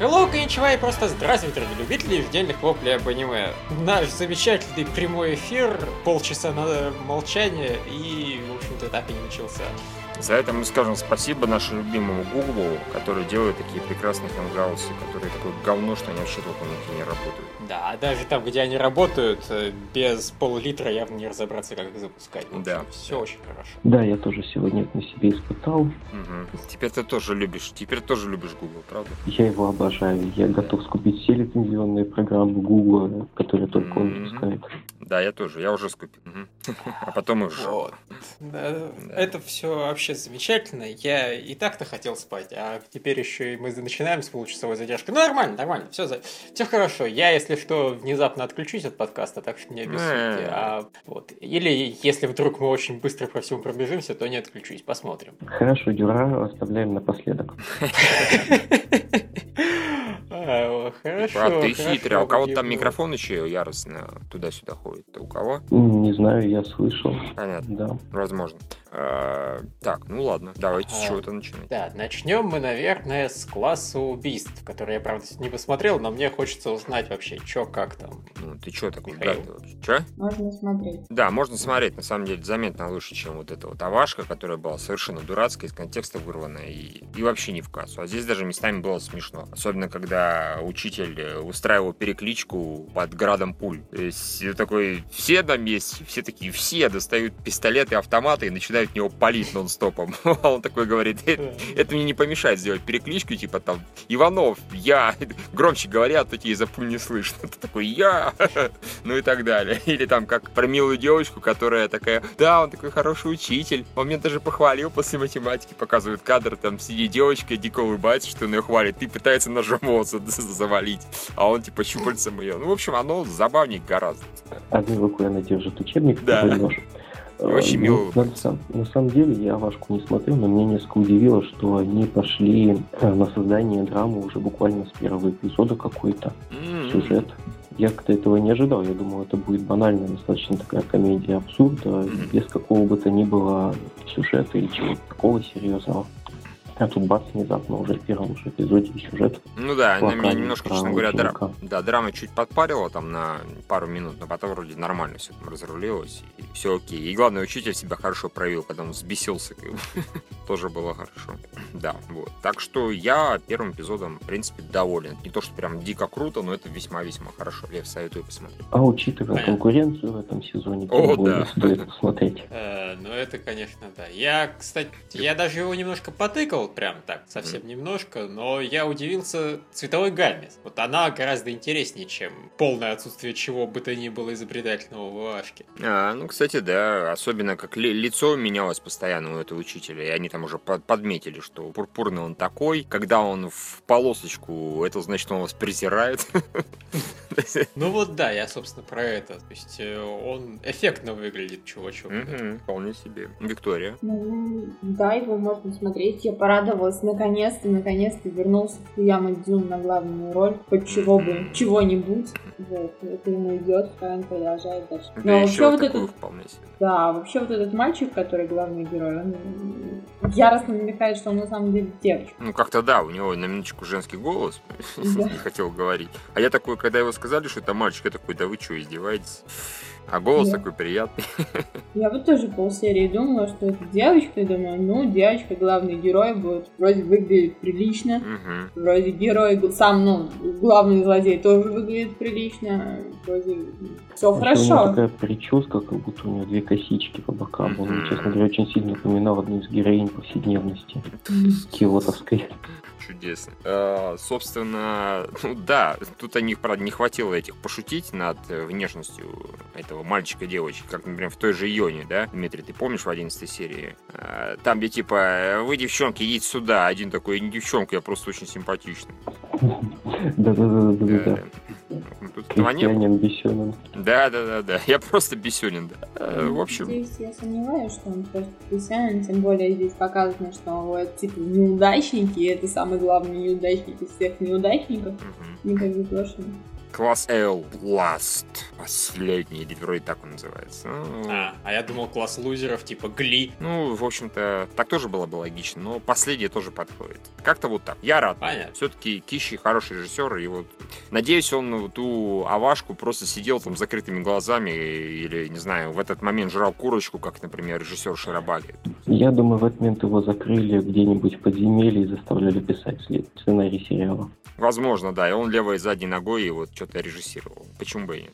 Hello, коничева и просто здравствуйте, любители ежедневных воплей об аниме. Наш замечательный прямой эфир, полчаса на молчание и, в общем-то, так и не начался. За это мы скажем спасибо нашему любимому Гуглу, который делает такие прекрасные хангаусы, которые такое говно, что они вообще толком нигде не работают. Да, даже там, где они работают, э, без пол-литра явно не разобраться, как их запускать. Общем, Да. Все очень хорошо. Да, я тоже сегодня это на себе испытал. Мгм. Теперь ты тоже любишь, теперь тоже любишь Google, правда? Я его обожаю. Я готов скупить все лицензионные программы Google, которые только он выпускает. Да, я тоже, я уже скупил. Мгм. А потом сжег. Вот. Да, Это все вообще замечательно. Я и так-то хотел спать, а теперь еще и мы начинаем с получасовой задержкой. Ну, нормально, нормально, все, за... все хорошо. Я, если что, внезапно отключусь от подкаста, так что не обессудьте. А, вот. Или если вдруг мы очень быстро по всему пробежимся, то не отключусь, посмотрим. Хорошо, Дюра оставляем напоследок. А, Хорошо. Брат, ты хорошо, хитрый. А у кого-то там микрофон еще яростно туда-сюда ходит. У кого? Не знаю, я слышал. Понятно, Да. возможно. А, Так, ну ладно, давайте с А, чего-то начинать. Да, начнем мы, наверное, с класса убийств, который я, правда, не посмотрел, но мне хочется узнать вообще, что как там. Ну, ты что такой гадый вообще? Че? Можно смотреть. Да, можно смотреть, на самом деле, заметно лучше, чем вот эта вот авашка, которая была совершенно дурацкая, из контекста вырванная и, и вообще не в кассу. А здесь даже местами было смешно. Особенно, когда учитель э, устраивал перекличку под градом пуль. То есть э, такой, все на месте, все такие, все достают пистолеты, автоматы и начинают в него палить нон-стопом. А он такой говорит, «Э, это мне не помешает сделать перекличку, типа там, Иванов, я, громче говорят, то тебе пуль не слышно. Ты такой, я, ну и так далее. Или там как про милую девочку, которая такая, да, он такой хороший учитель, он меня даже похвалил после математики, показывает кадр, там сидит девочка, дико улыбается, что он ее хвалит, и пытается ножом волосы завалить, а он типа щупальцем ее. Ну, в общем, оно забавнее гораздо. Одной рукой она держит учебник, Да. Очень Э, мило ну, на, на самом деле я Авашку не смотрел, но меня несколько удивило, что они пошли э, на создание драмы уже буквально с первого эпизода какой-то М-м. сюжет. Я как-то этого не ожидал. Я думал, это будет банальная, достаточно такая комедия абсурда, Мгм. без какого бы то ни было сюжета или чего-то такого серьезного. А тут бац, внезапно уже в первом же эпизоде сюжет. Ну да, она меня немножко, про честно говоря, дра- да, драма чуть подпарила там на пару минут, но потом вроде нормально все там разрулилось, и все окей. И главное, учитель себя хорошо проявил, когда он взбесился, тоже было хорошо. Да, вот. Так что я первым эпизодом, в принципе, доволен. Не то, что прям дико круто, но это весьма-весьма хорошо. Я советую посмотреть. А учитывая Понятно. конкуренцию в этом сезоне, О, да. стоит посмотреть. Э, ну, это, конечно, да. Я, кстати, я даже его немножко потыкал, прям так, совсем немножко, но я удивился цветовой гамме. Вот она гораздо интереснее, чем полное отсутствие чего бы то ни было изобретательного в Ашке. А, ну, кстати, да, особенно как ли- лицо менялось постоянно у этого учителя, и они там уже под- подметили, что пурпурный он такой, когда он в полосочку, это значит, он вас презирает. Ну вот да, я, собственно, про это. То есть э, он эффектно выглядит, чувачок. Вполне себе. Виктория. Ну, да, его можно смотреть. Я порадовалась. Наконец-то, наконец-то вернулся Фуяма Дзюн на главную роль. Хоть чего бы, чего-нибудь. Вот, это ему идет, пускай он продолжает дальше. Да Но еще вообще вот этот, да, вообще вот этот мальчик, который главный герой, он яростно намекает, что он на самом деле девочка. Ну, как-то да, у него на минуточку женский голос, Да. не хотел говорить. А я такой, когда его сказали, что это мальчик, я такой, да вы что, издеваетесь? А голос Да. такой приятный. Я вот тоже полсерии думала, что это девочка, и думаю, ну, девочка, главный герой будет вроде выглядит прилично, Мгм. вроде герой сам, ну, главный злодей тоже выглядит прилично, вроде все Еще У него хорошо. такая прическа, как будто у него две косички по бокам. Он, честно говоря, очень сильно напоминал одну из героинь повседневности. Киотовской. Чудесно. Э, собственно, ну да, тут о них, правда, не хватило этих пошутить над э, внешностью этого мальчика девочки, как, например, в той же Ионе, да? Дмитрий, ты помнишь в 11 серии? Э, там, где типа, э, вы, девчонки, идите сюда. Один такой, не девчонка, я просто очень симпатичный. Да-да-да-да-да. Э, Тут этого не было. Крестьянин Бесенин. Да, да, да, да. Я просто бесенен, да. Э, В общем, Здесь я сомневаюсь, что он просто крестьянин, тем более здесь показано, что вот, типа неудачники, это самый главный неудачник из всех неудачников. мгм. Не как бы. Класс L, Last, последний, или вроде так он называется. Ну, А, а я думал класс лузеров, типа Гли. ну, в общем-то, так тоже было бы логично, но последний тоже подходит. Как-то вот так. Я рад. Понятно. Все-таки Кищи хороший режиссер, и вот надеюсь, он вот ту Авашку просто сидел там с закрытыми глазами или, не знаю, в этот момент жрал курочку, как, например, режиссер Шарабаги. Я думаю, в этот момент его закрыли где-нибудь в подземелье и заставляли писать сценарий сериала. Возможно, да, и он левой задней ногой и вот что-то режиссировал. Почему бы и нет?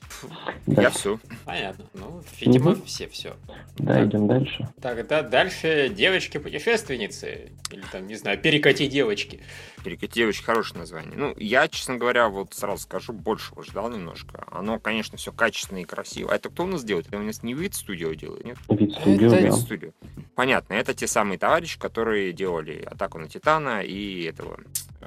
Да, Я все. Понятно. Ну, видимо, Мгм. все все. да идем дальше. Тогда дальше девочки-путешественницы. Или там, не знаю, перекати девочки. Перекати очень хорошее название. Ну, я, честно говоря, вот сразу скажу, большего ждал немножко. Оно, конечно, все качественно и красиво. А это кто у нас делает? Это у нас не вид студио делает, нет? Вид студио, Это да. Вид студио. Понятно, это те самые товарищи, которые делали атаку на Титана и этого э,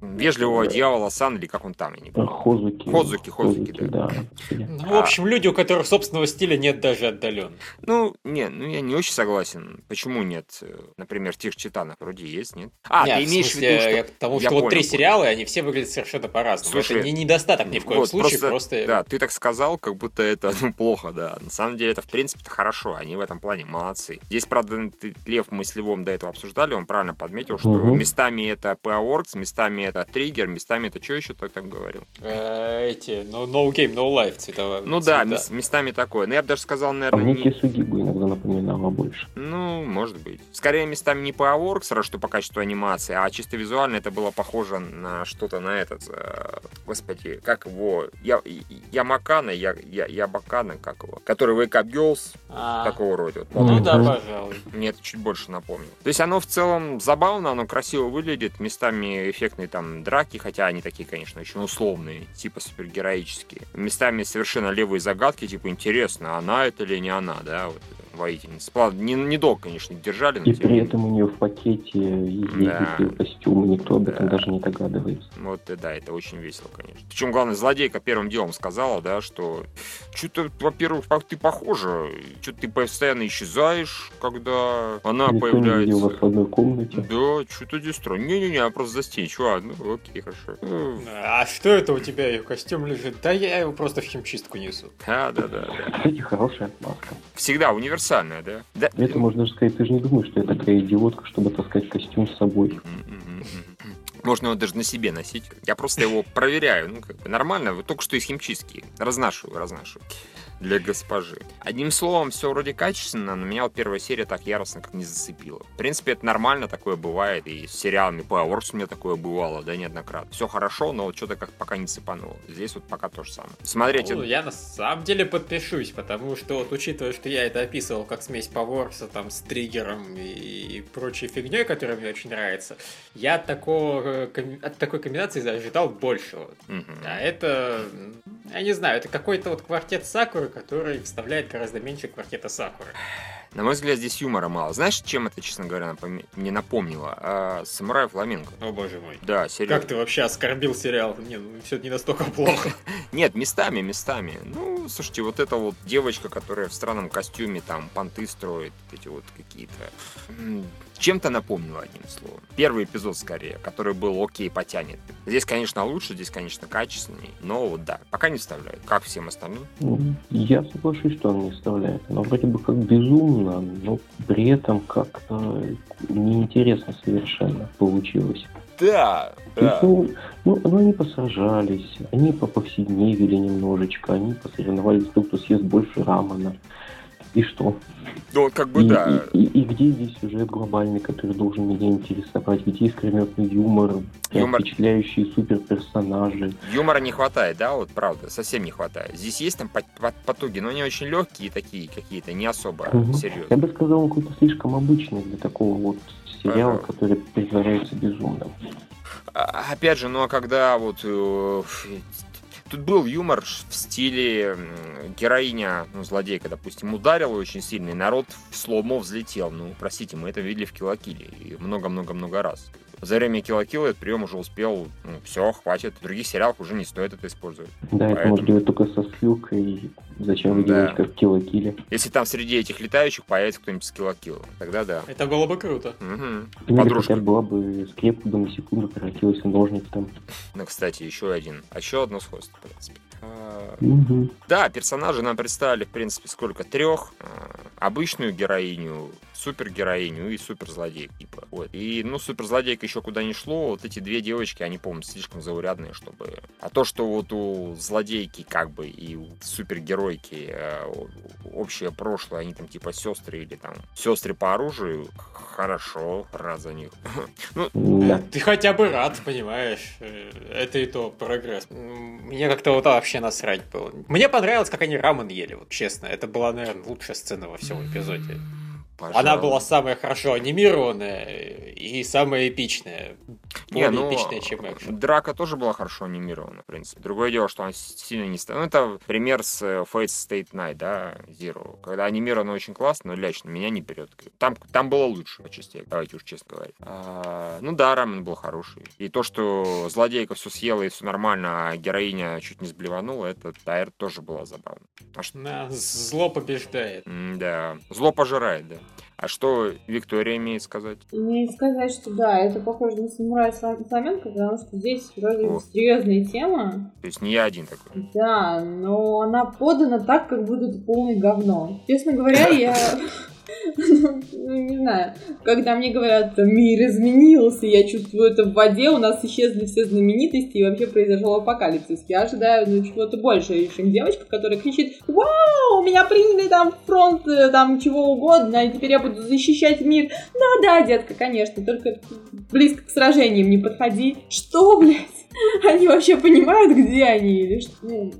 вежливого дьявола Сан, или как он там, я не помню. Хозуки. Ходзуки, Ходзуки, да. Ну, в общем, люди, у которых собственного стиля нет даже отдаленно. Ну, не, ну я не очень согласен. Почему нет, э, например, тех Титанов? Вроде есть, нет? А, Нет, ты имеешь в смысле, виду, что... я к тому, Я что вот понял, три понял. сериала, и они все выглядят совершенно по-разному. Слушай, это не недостаток ни в коем Вот, случае, просто... Да, ты так сказал, как будто это ну, плохо, да. На самом деле это, в принципе, хорошо. Они в этом плане молодцы. Здесь, правда, Лев, мы с Львом до этого обсуждали, он правильно подметил, что Мгм. местами это PA местами это Триггер, местами это что еще ты там говорил? Э, Эти, ну, no game, no life цветовая. Ну да, цвета. мес- местами такое. Но я бы даже сказал, А наверное, мне не... Кисугибу иногда напоминало больше. Ну, может быть. Скорее, местами не PA сразу что по качеству анимации, а чисто визуально это было похоже на что-то на этот... э, Господи, как его... Я, Ямакана, я, я, Ябакана, как его? Который Wake Up Girls, А, такого рода. Вот, Ну да, пожалуй. Мне это чуть больше напомнил. То есть оно в целом забавно, оно красиво выглядит, местами эффектные там драки, хотя они такие, конечно, очень условные, типа супергероические. Местами совершенно левые загадки, типа интересно, она это или не она, да, вот воительница. Правда, не, недолго, конечно, их держали, но И при не этом у нее в пакете есть Да. ее костюм, и никто об этом Да. даже не догадывается. Вот, э, да, это очень весело, конечно. Причем, главное, злодейка первым делом сказала, да, что что-то, во-первых, пох- ты похожа, что-то ты постоянно исчезаешь, когда она Никто не видел появляется. вас в одной комнате. Да, что-то здесь странно. Не-не-не, я просто застенчив. А, ну окей, хорошо. Ну, А что это у тебя, ее костюм лежит? Да я его просто в химчистку несу. Да, да, да, да. Кстати, хорошая отмазка. Всегда универсальная, да? Да. Это можно даже сказать, ты же не думаешь, что я такая идиотка, чтобы таскать костюм с собой. Можно его даже на себе носить. Я просто его проверяю. Ну, как бы нормально. Вот только что из химчистки. Разношу, разношу. Для госпожи. Одним словом, все вроде качественно, но меня вот первая серия так яростно как не зацепила. В принципе, это нормально, такое бывает. И с сериалами Powerworks у меня такое бывало, да, неоднократно. Все хорошо, но вот что-то как пока не цепануло. Здесь вот пока то же самое. Смотрите, Ну, я на самом деле подпишусь, потому что вот учитывая, что я это описывал как смесь Поворса там с триггером и, прочей фигней, которая мне очень нравится, я от, такого, э, от такой комбинации ожидал большего. мгм. А это, я не знаю, это какой-то вот квартет Сакуры, который вставляет гораздо меньше квартета Сакуры. На мой взгляд, здесь юмора мало. Знаешь, чем это, честно говоря, напоми- мне напомнило? А, Самурай Фламенко. О боже мой. Да, серьезно. Как ты вообще оскорбил сериал? Не, ну все не настолько плохо. Нет, местами, местами. Ну, слушайте, вот эта вот девочка, которая в странном костюме там понты строит, эти вот какие-то... Чем-то напомнила, одним словом. Первый эпизод, скорее, который был окей, потянет. Здесь, конечно, лучше, здесь, конечно, качественней, но вот да, пока не вставляют, как всем остальным. Ну, Я соглашусь, что он не вставляет. Оно вроде бы как безумно, но при этом как-то неинтересно совершенно получилось. Да, есть, ну, ну, ну, они посражались, они по повседневили немножечко, они посоревновались, кто кто съест больше рамена. И что? Ну, как бы и, да. и, и- и где здесь сюжет глобальный, который должен меня интересовать? Где искрометный юмор, Юмор. впечатляющие суперперсонажи. Юмора не хватает, да, вот правда, совсем не хватает. Здесь есть там по- по- потуги, но они очень легкие такие какие-то, не особо Мгм. серьезные. Я бы сказал, он какой-то слишком обычный для такого вот сериала, Ага. который притворяется безумным. А, Опять же, ну а когда вот... э, Тут был юмор в стиле героиня, ну, злодейка, допустим, ударила очень сильно, и народ в слоумо взлетел. Ну, простите, мы это видели в Киллакиле и много-много-много раз. За время Киллакила этот прием уже успел, ну, все, хватит. В других сериалах уже не стоит это использовать. Да, это Поэтому- можно делать только со ссылкой Зачем вы Да. делаете как Kill la Kill? Если там среди этих летающих появится кто-нибудь с килокилла, тогда да. Это было бы круто. Мгм. Или Подружка. хотя бы была бы скрепка на секунду превратилась в ножницы там. Ну, кстати, еще один. А еще одно сходство, в принципе. Мгм. Да, персонажи нам представили, в принципе, сколько? Трех. А, Обычную героиню, супергероиню и суперзлодейку. Типа. Вот. И, ну, суперзлодейка еще куда не шло. Вот эти две девочки, они, по-моему, слишком заурядные, чтобы... А то, что вот у злодейки, как бы, и у супергеройки э, общее прошлое, они там типа сестры или там сестры по оружию, хорошо, рад за них. Ну. Ты хотя бы рад, понимаешь? Э, Это и то прогресс. Мне как-то вот вообще насрать было. Мне понравилось, как они рамен ели, вот честно. Это была, наверное, лучшая сцена во всем эпизоде. Пожалуй. Она была самая хорошо анимированная и самая эпичная. Не, Более ну, эпичная, чем экшен. Драка тоже была хорошо анимирована, в принципе. Другое дело, что она сильно не стала. Ну, это пример с э, Fate State Night, да, Zero. Когда анимировано очень классно, но лично меня не берет. Там, там было лучше по частей, давайте уж честно говорить. А, ну да, рамен был хороший. И то, что злодейка все съела и все нормально, а героиня чуть не сблеванула, это, это тоже было забавно. А что, зло побеждает. М, да, зло пожирает, да. А что Виктория имеет сказать? Мне сказать, что да, это похоже на самурая Слам- Фламенко, потому что здесь вроде О. серьезная тема. То есть не я один такой. Да, но она подана так, как будто полное говно. Честно говоря, я... Ну, не знаю. Когда мне говорят, мир изменился, я чувствую это в воде, у нас исчезли все знаменитости и вообще произошел апокалипсис. Я ожидаю ну, чего-то большего, чем девочка, которая кричит, вау, меня приняли там в фронт, э, там чего угодно, и теперь я буду защищать мир. Да-да, детка, конечно, только близко к сражениям не подходи. Что, блядь? Они вообще понимают, где они или что?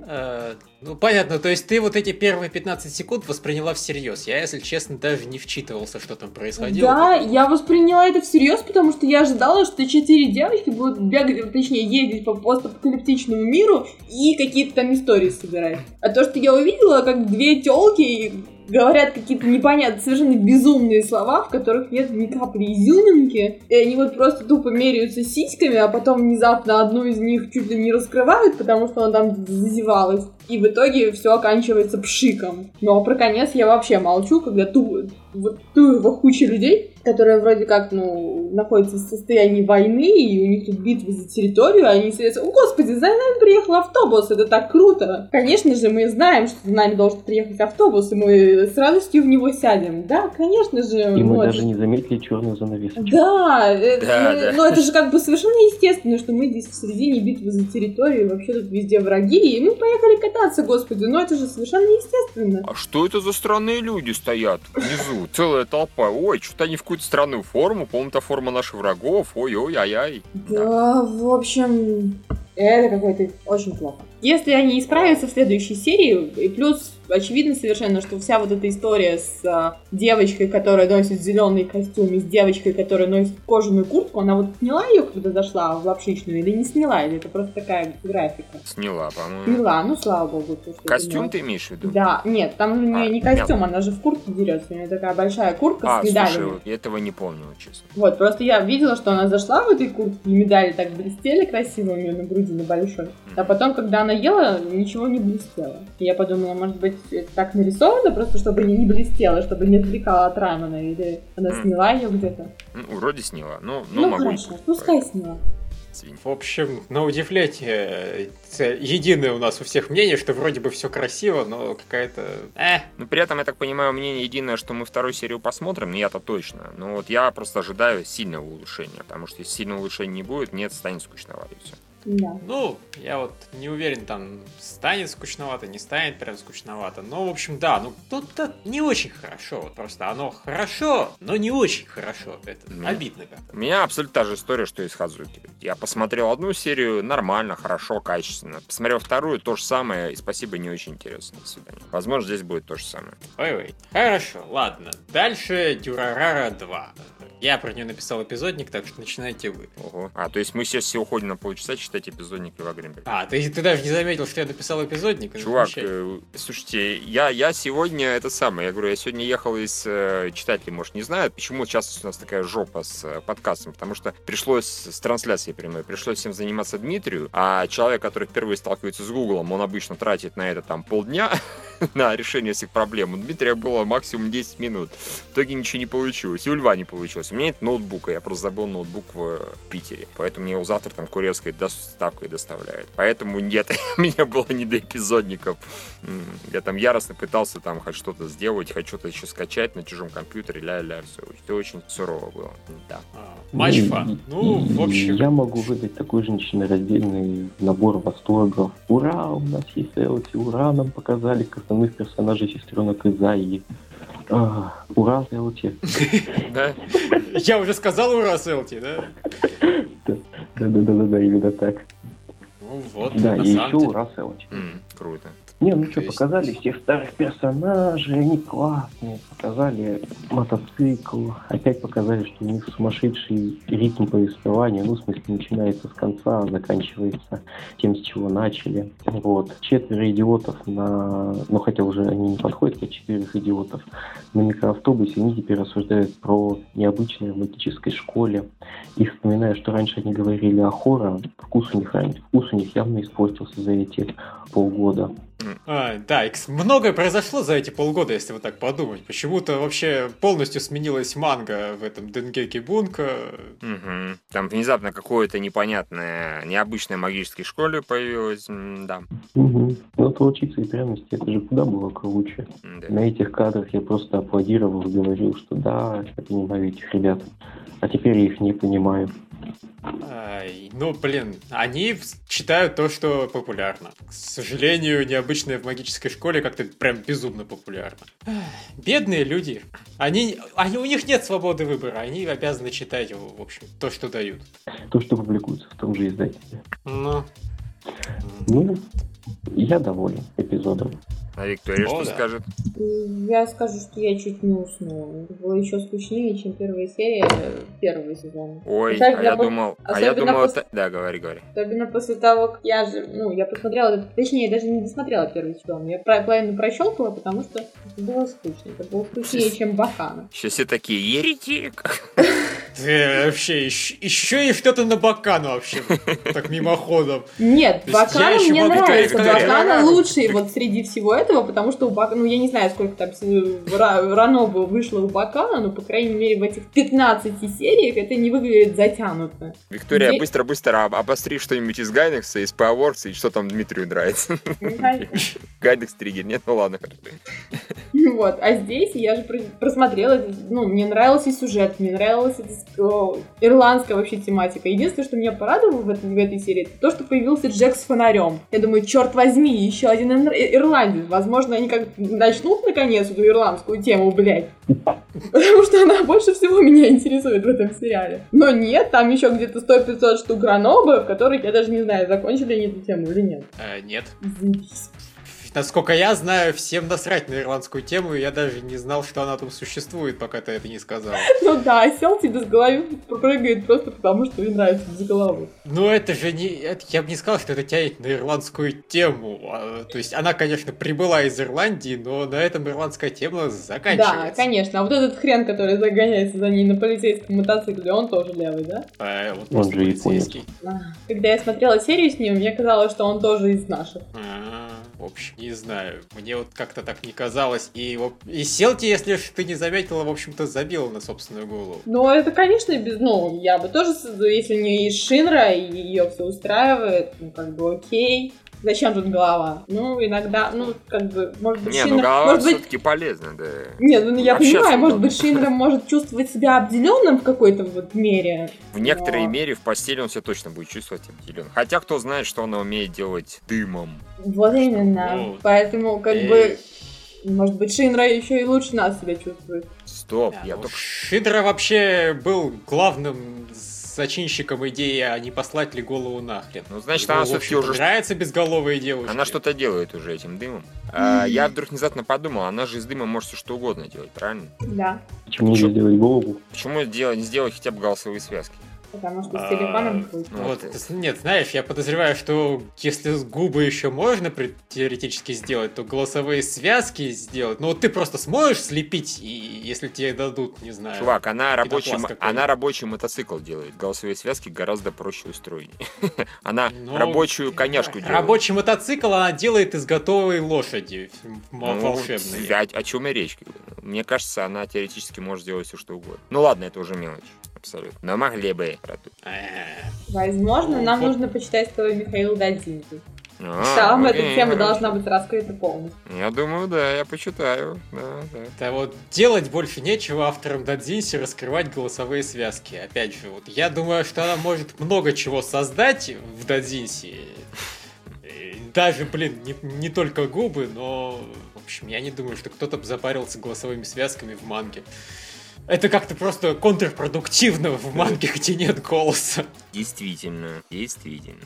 Ну, понятно, то есть ты вот эти первые 15 секунд восприняла всерьез. Я, если честно, даже не вчитывался, что там происходило. Да, я восприняла это всерьез, потому что я ожидала, что четыре девочки будут бегать, точнее, ездить по постапокалиптичному миру и какие-то там истории собирать. А то, что я увидела, как две телки говорят какие-то непонятные, совершенно безумные слова, в которых нет ни капли изюминки, и они вот просто тупо меряются сиськами, а потом внезапно одну из них чуть ли не раскрывают, потому что она там зазевалась. И в итоге все оканчивается пшиком. Ну а про конец я вообще молчу, когда ту, вот ту куча людей, которые вроде как, ну, находятся в состоянии войны, и у них тут битвы за территорию, а они сидят, о господи, за нами приехал автобус, это так круто. Конечно же, мы знаем, что за нами должен приехать автобус, и мы с радостью в него сядем. Да, конечно же. И мы вот. даже не заметили черную занавесочку. Да, э, Да, э, да. ну это же как бы совершенно естественно, что мы здесь в середине битвы за территорию, и вообще тут везде враги, и мы поехали кататься, господи, ну это же совершенно естественно. А что это за странные люди стоят внизу? Целая толпа. Ой, что-то они в какую-то странную форму. По-моему, это форма наших врагов. Ой-ой, ай-ай. Да, в общем, это какое-то очень плохо. Если они исправятся в следующей серии, и плюс очевидно совершенно, что вся вот эта история с а, девочкой, которая носит зеленый костюм, и с девочкой, которая носит кожаную куртку, она вот сняла ее, когда зашла в лапшичную, или не сняла, или это просто такая графика? Сняла, по-моему. Сняла, ну слава богу. то, что Костюм ты имеешь в виду? Да, нет, там у нее А, не костюм, она же в куртке дерется, у нее такая большая куртка А, с медалями. слушай, вот этого не помню, честно. Вот, просто я видела, что она зашла в этой куртке, и медали так блестели красиво у нее на груди, на большой. А потом, когда она ела, ничего не блестело. И я подумала, может быть, это так нарисовано, просто чтобы не блестело, чтобы не отвлекало от рамена, или она сняла ее где-то. Ну, вроде сняла. Ну, ну, Ну, могу. хорошо, пускай сняла. Извини. В общем, на удивление, единое у нас у всех мнение, что вроде бы все красиво, но какая-то... Э, Но при этом, я так понимаю, мнение единое, что мы вторую серию посмотрим, но я-то точно. Но вот я просто ожидаю сильного улучшения, потому что если сильного улучшения не будет, мне это станет скучновато и все. Да. ну, я вот не уверен, там станет скучновато, не станет прям скучновато. Но, в общем, да, ну тут-то не очень хорошо. Вот просто оно хорошо, но не очень хорошо. Это Ну. обидно как-то. У меня абсолютно та же история, что и с Хазуки. Я посмотрел одну серию, нормально, хорошо, качественно. Посмотрел вторую, то же самое, и спасибо, не очень интересно. До свидания. Возможно, здесь будет то же самое. Ой-ой. Хорошо, ладно. Дальше Дюрарара 2. Я про нее написал эпизодник, так что начинайте вы. Ого. А, то есть мы сейчас все уходим на полчаса читать эпизодник Льва Гримберга. А, ты, ты даже не заметил, что я написал эпизодник? Чувак, э, слушайте, я, я сегодня это самое, я говорю, я сегодня ехал из э, читателей, может, не знают, почему сейчас у нас такая жопа с э, подкастом, потому что пришлось с трансляцией прямой, пришлось всем заниматься Дмитрию, а человек, который впервые сталкивается с Гуглом, он обычно тратит на это там полдня, на решение всех проблем. У Дмитрия было максимум 10 минут. В итоге ничего не получилось. И у Льва не получилось. У меня нет ноутбука. Я просто забыл ноутбук в Питере. Поэтому мне его завтра там курьерской доставкой доставляют. Поэтому нет, у меня было не до эпизодников. Я там яростно пытался там хоть что-то сделать, хоть что-то еще скачать на чужом компьютере, ля-ля, все. Это очень сурово было. Да. А, матч фан. Ну, в общем. Я могу выдать такой же раздельный набор восторгов. Ура, у нас есть Элти, ура, нам показали основных персонажей сестренок Изаи. А, ура, Селти. Да? Я уже сказал ура, Селти, да? Да-да-да, именно так. Ну вот, да, и еще ура, Селти. Круто. Не, ну что, показали всех старых персонажей, они классные. Показали мотоцикл, опять показали, что у них сумасшедший ритм повествования, ну, в смысле, начинается с конца, а заканчивается тем, с чего начали. Вот. Четверо идиотов на... Ну, хотя уже они не подходят к четверых идиотов. На микроавтобусе они теперь рассуждают про необычное в магической школе. И вспоминаю, что раньше они говорили о хоррор, вкус у них, вкус у них явно испортился за эти полгода. А, да, многое произошло за эти полгода, если вот так подумать. Почему-то вообще полностью сменилась манга в этом Денгеки Бунка. Угу. Там внезапно какое-то непонятное, необычное магической школе появилось, да. Угу. То учиться и пряности, это же куда было круче. Да. На этих кадрах я просто аплодировал, говорил, что да, я понимаю этих ребят. А теперь я их не понимаю. Ай, ну, блин, они читают то, что популярно. К сожалению, необычное в магической школе как-то прям безумно популярно. Бедные люди. Они, они, у них нет свободы выбора, они обязаны читать, в общем, то, что дают. То, что публикуется в том же издательстве. Ну. Ну, я доволен эпизодом. А Виктория О, что да. скажет? Я скажу, что я чуть не уснула. Это было еще скучнее, чем первая серия первого сезона. Ой, Особенно а я по... думал... А я думал... Пос... Да, говори, говори. Особенно после того, как я же... Ну, я посмотрела... Точнее, я даже не досмотрела первый сезон. Я половину прощелкала, потому что это было скучно. Это было скучнее, чем Бакана. Сейчас все такие, еретик. Вообще, еще и что-то на Бакану вообще. Так миходом. Нет, Бакана мне нравится. Бакана лучший вот среди всего этого этого, потому что у Бакана, ну я не знаю, сколько там Ранобу вышло у Бакана, но, по крайней мере, в этих 15 сериях это не выглядит затянуто. Виктория, Здесь... быстро-быстро обостри что-нибудь из Гайнекса, из Powerworks, и что там Дмитрию нравится. Гайнекс триггер, нет, ну ладно. Вот, а здесь я же просмотрела, ну, мне нравился сюжет, мне нравилась эта ирландская вообще тематика. Единственное, что меня порадовало в, этой серии, это то, что появился Джек с фонарем. Я думаю, черт возьми, еще один ирландец. Возможно, они как начнут наконец эту ирландскую тему, блядь. Потому что она больше всего меня интересует в этом сериале. Но нет, там еще где-то 100-500 штук гранобов, которых я даже не знаю, закончили они эту тему или нет. Э, нет. Заебись. Насколько я знаю, всем насрать на ирландскую тему, и я даже не знал, что она там существует, пока ты это не сказал. Ну да, сел тебе с головы прыгает просто потому, что ей нравится без головы. Ну это же не... Это, я бы не сказал, что это тянет на ирландскую тему. А, то есть она, конечно, прибыла из Ирландии, но на этом ирландская тема заканчивается. Да, конечно. А вот этот хрен, который загоняется за ней на полицейском мотоцикле, он тоже левый, да? А, вот он же полицейский. А, когда я смотрела серию с ним, мне казалось, что он тоже из наших. А-а-а в общем, не знаю. Мне вот как-то так не казалось. И, и Селти, если ты не заметила, в общем-то, забила на собственную голову. Ну, это, конечно, без... Ну, я бы тоже, если не есть Шинра, и ее все устраивает, ну, как бы окей. Зачем тут голова? Ну, иногда, ну, как бы, может быть, Не, ну, Шинра... ну голова может быть... все-таки полезна, да. Нет, ну, я Общаться понимаю, может быть, Шинра может чувствовать себя обделенным в какой-то вот мере. В некоторой но... мере в постели он себя точно будет чувствовать обделенным. Хотя кто знает, что он умеет делать дымом. Вот именно. Ну, Поэтому, как эй. бы, может быть, Шинра еще и лучше нас себя чувствует. Стоп, да, я ну, только... Шинра вообще был главным зачинщиком идеи, а не послать ли голову нахрен. Ну, значит, Его, она все-таки уже... Нравится безголовые девушки. Она что-то делает уже этим дымом. А, я вдруг внезапно подумал, она же из дыма может все что угодно делать, правильно? Да. Почему не сделать голову? Почему сделать, не сделать хотя бы голосовые связки? Потому что с А, телефоном путь. Вот, нет, знаешь, я подозреваю, что если губы еще можно теоретически сделать, то голосовые связки сделать. Ну вот ты просто сможешь слепить, и если тебе дадут, не знаю. Чувак, она рабочий, она рабочий мотоцикл делает. Голосовые связки гораздо проще устроить. Она Ну, рабочую коняшку делает. Рабочий мотоцикл она делает из готовой лошади Ну, волшебной. О, о чем и речь? Мне кажется, она теоретически может сделать все, что угодно. Ну ладно, это уже мелочь. Абсолютно. Но могли бы. Возможно, нам Вот. нужно почитать историю Михаила Додинки. А, Там эта тема должна быть раскрыта полностью. Я думаю, да, я почитаю. Да, да. Да вот делать больше нечего авторам Дадзинси раскрывать голосовые связки. Опять же, вот я думаю, что она может много чего создать в Дадзинси. Даже, блин, не, не только губы, но... В общем, я не думаю, что кто-то бы запарился голосовыми связками в манге. Это как-то просто контрпродуктивно в манге, где нет голоса. Действительно, действительно.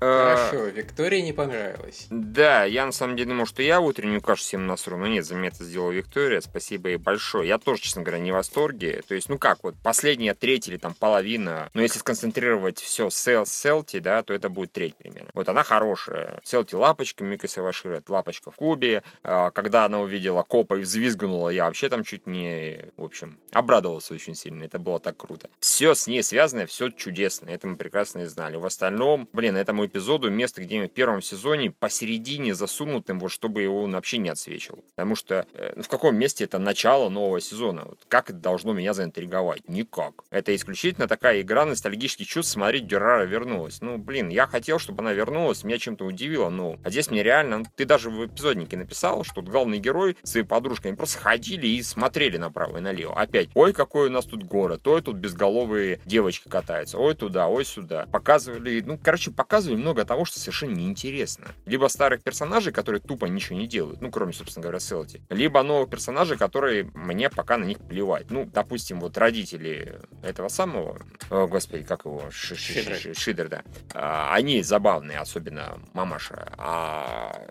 А, Хорошо, Виктории не понравилось. Да, я на самом деле думал, что я утреннюю кашу всем насру, но нет, за меня это сделала Виктория, спасибо ей большое. Я тоже, честно говоря, не в восторге. То есть, ну как, вот последняя треть или там половина, но если сконцентрировать все с Селти, да, то это будет треть примерно. Вот она хорошая. Селти лапочка, Мика Савашира, это лапочка в клубе. А, Когда она увидела копа и взвизгнула, я вообще там чуть не, в общем, обрадовался очень сильно. Это было так круто. Все с ней связано, все чудесно. Это мы прекрасно и знали. В остальном, блин, этому эпизоду место, где мы в первом сезоне посередине засунутым, вот чтобы его он вообще не отсвечивал. Потому что э, ну, в каком месте это начало нового сезона? Вот как это должно меня заинтриговать? Никак. Это исключительно такая игра ностальгических чувств. Смотреть, Дюрара вернулась. Ну, блин, я хотел, чтобы она вернулась, меня чем-то удивило, но... А здесь мне реально... ну, Ты даже в эпизоднике написал, что главный герой с своей подружкой, просто ходили и смотрели направо и налево. Опять, ой, какой у нас тут город, ой, тут безголовые девочки катаются, ой, туда, ой, сюда. Показывали, ну, короче, показывали много того, что совершенно неинтересно. Либо старых персонажей, которые тупо ничего не делают, ну, кроме, собственно говоря, Селти. Либо новых персонажей, которые мне пока на них плевать. Ну, допустим, вот родители этого самого, о, господи, как его, Ши- Ши- Шидер. Ши- Шидер, да. А, Они забавные, особенно мамаша. А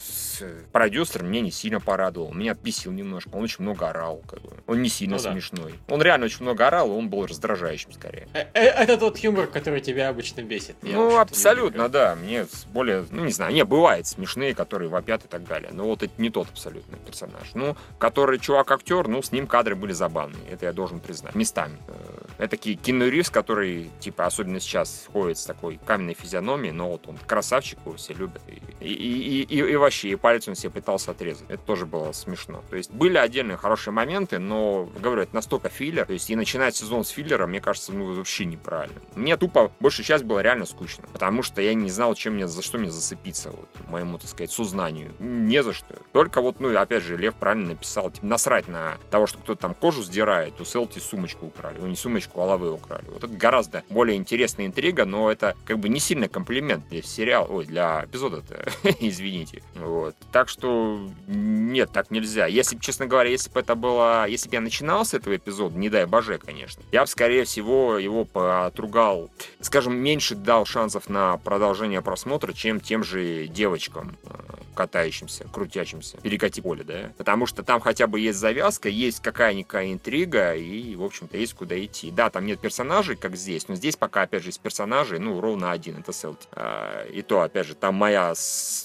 с- продюсер мне не сильно порадовал. Меня бесил немножко. Он очень много орал. Как бы. Он не сильно Ну да. смешной. Он реально очень много орал, и он был раздражающим скорее. Э, э, Это тот юмор, который тебя обычно бесит. Я ну, это не абсолютно, да. Мне более, ну, не знаю, не, бывает смешные, которые вопят и так далее. Но вот это не тот абсолютно персонаж. Ну, который чувак-актер, ну, с ним кадры были забавные. Это я должен признать. Местами. Э, Это ки- Кину Ривз, который, типа, особенно сейчас ходит с такой каменной физиономией, но вот он красавчик, его все любят. И, и, и, и- и вообще, и палец он себе пытался отрезать. Это тоже было смешно. То есть были отдельные хорошие моменты, но, говорю, это настолько филлер. То есть и начинать сезон с филлера, мне кажется, ну, вообще неправильно. Мне тупо большая часть было реально скучно. Потому что я не знал, чем мне, за что мне зацепиться, вот, моему, так сказать, сознанию. Не за что. Только вот, ну, опять же, Лев правильно написал, типа, насрать на того, что кто-то там кожу сдирает, у Селти сумочку украли. Ну, не сумочку, а лавы украли. Вот это гораздо более интересная интрига, но это как бы не сильно комплимент для сериала, ой, для эпизода-то, извините. Вот. Так что нет, так нельзя. Если честно говоря, если бы это было, если бы я начинал с этого эпизода, не дай боже, конечно, я бы, скорее всего, его потругал, скажем, меньше дал шансов на продолжение просмотра, чем тем же девочкам, э, катающимся, крутящимся, перекати поле, да? Потому что там хотя бы есть завязка, есть какая-никакая интрига, и, в общем-то, есть куда идти. Да, там нет персонажей, как здесь, но здесь пока, опять же, из персонажей, ну, ровно один, это Селти. А, и то, опять же, там моя,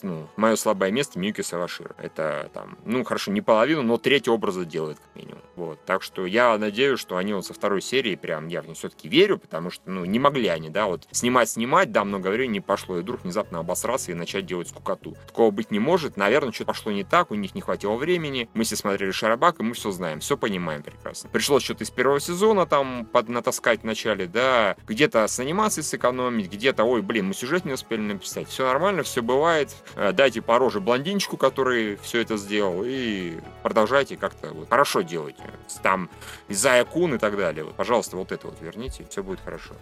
ну, мое слабое место Миюки Савашира. Это там, ну, хорошо, не половину, но треть образа делает, как минимум. Вот. Так что я надеюсь, что они вот со второй серии прям, я в них все-таки верю, потому что, ну, не могли они, да, вот снимать-снимать, да, много времени пошло, и вдруг внезапно обосраться и начать делать скукоту. Такого быть не может, наверное, что-то пошло не так, у них не хватило времени, мы все смотрели Шарабак, и мы все знаем, все понимаем прекрасно. Пришлось что-то из первого сезона там поднатаскать в начале, да, где-то с анимацией сэкономить, где-то, ой, блин, мы сюжет не успели написать. Все нормально, все бывает. Э, Дайте по роже блондинчику, который все это сделал, и продолжайте как-то вот, хорошо делать. Там Изая Кун и так далее. Пожалуйста, вот это вот верните, все будет хорошо.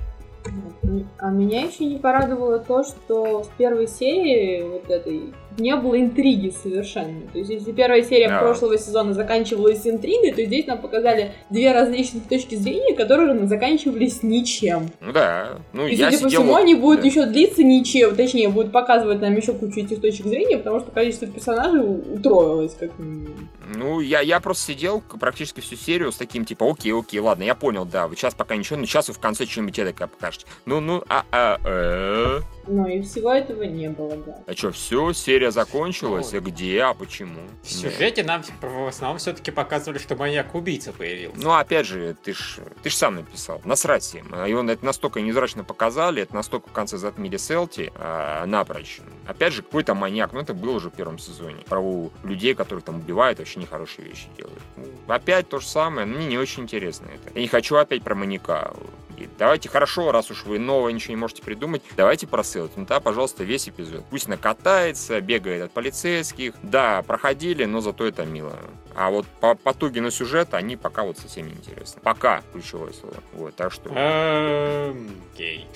А меня еще не порадовало то, что в первой серии вот этой не было интриги совершенно. То есть, если первая серия Да. прошлого сезона заканчивалась интригой, то здесь нам показали две различных точки зрения, которые заканчивались ничем. Ну да. Ну, И, я судя по сидел... всему, они будут да. еще длиться ничем, точнее, будут показывать нам еще кучу этих точек зрения, потому что количество персонажей утроилось, как минимум. Ну, я, я просто сидел практически всю серию с таким, типа, окей, окей, ладно, я понял, да, сейчас пока ничего, но сейчас вы в конце что-нибудь такое покажете. Ну, ну, а, а, э, Но и всего этого не было, да. а что, все, серия закончилась, а где, а почему? В сюжете нам в основном все-таки показывали, что маньяк-убийца появился. Ну, опять же, ты ж, ты ж сам написал, насрать им. И он это настолько незрачно показали, это настолько в конце затмили Селти а, напрочь. Опять же, какой-то маньяк, ну это было уже в первом сезоне. Про у людей, которые там убивают, вообще нехорошие вещи делают. Опять то же самое, но мне не очень интересно это. Я не хочу опять про маньяка. И давайте, хорошо, раз уж вы новое ничего не можете придумать, давайте про Селти. Ну да, пожалуйста, весь эпизод. Пусть накатается, бегает от полицейских. Да, проходили, но зато это мило. А вот по потуги на сюжет они пока вот совсем не интересны. Пока ключевое слово. Вот, так что... Эм, Окей.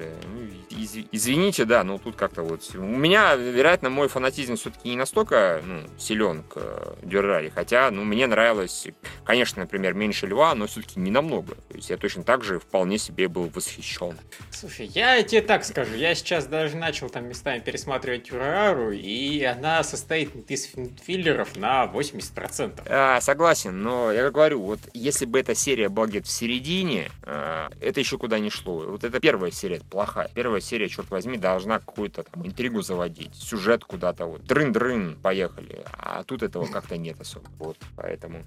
Да, ну, из- извините, да, но тут как-то вот... У меня, вероятно, мой фанатизм все-таки не настолько ну, силен к э, Дюрари, хотя, ну, мне нравилось, конечно, например, меньше льва, но все-таки не намного. То есть я точно так же вполне себе был восхищен. Слушай, я тебе так скажу, я сейчас даже начал там местами пересматривать Юрару, и она состоит из филлеров на 80%. А, согласен, но я говорю, вот если бы эта серия была где-то в середине, а, это еще куда не шло. Вот эта первая серия плохая. Первая серия, черт возьми, должна какую-то там интригу заводить, сюжет куда-то вот. Дрын-дрын, поехали. А тут этого как-то нет особо. Вот, поэтому...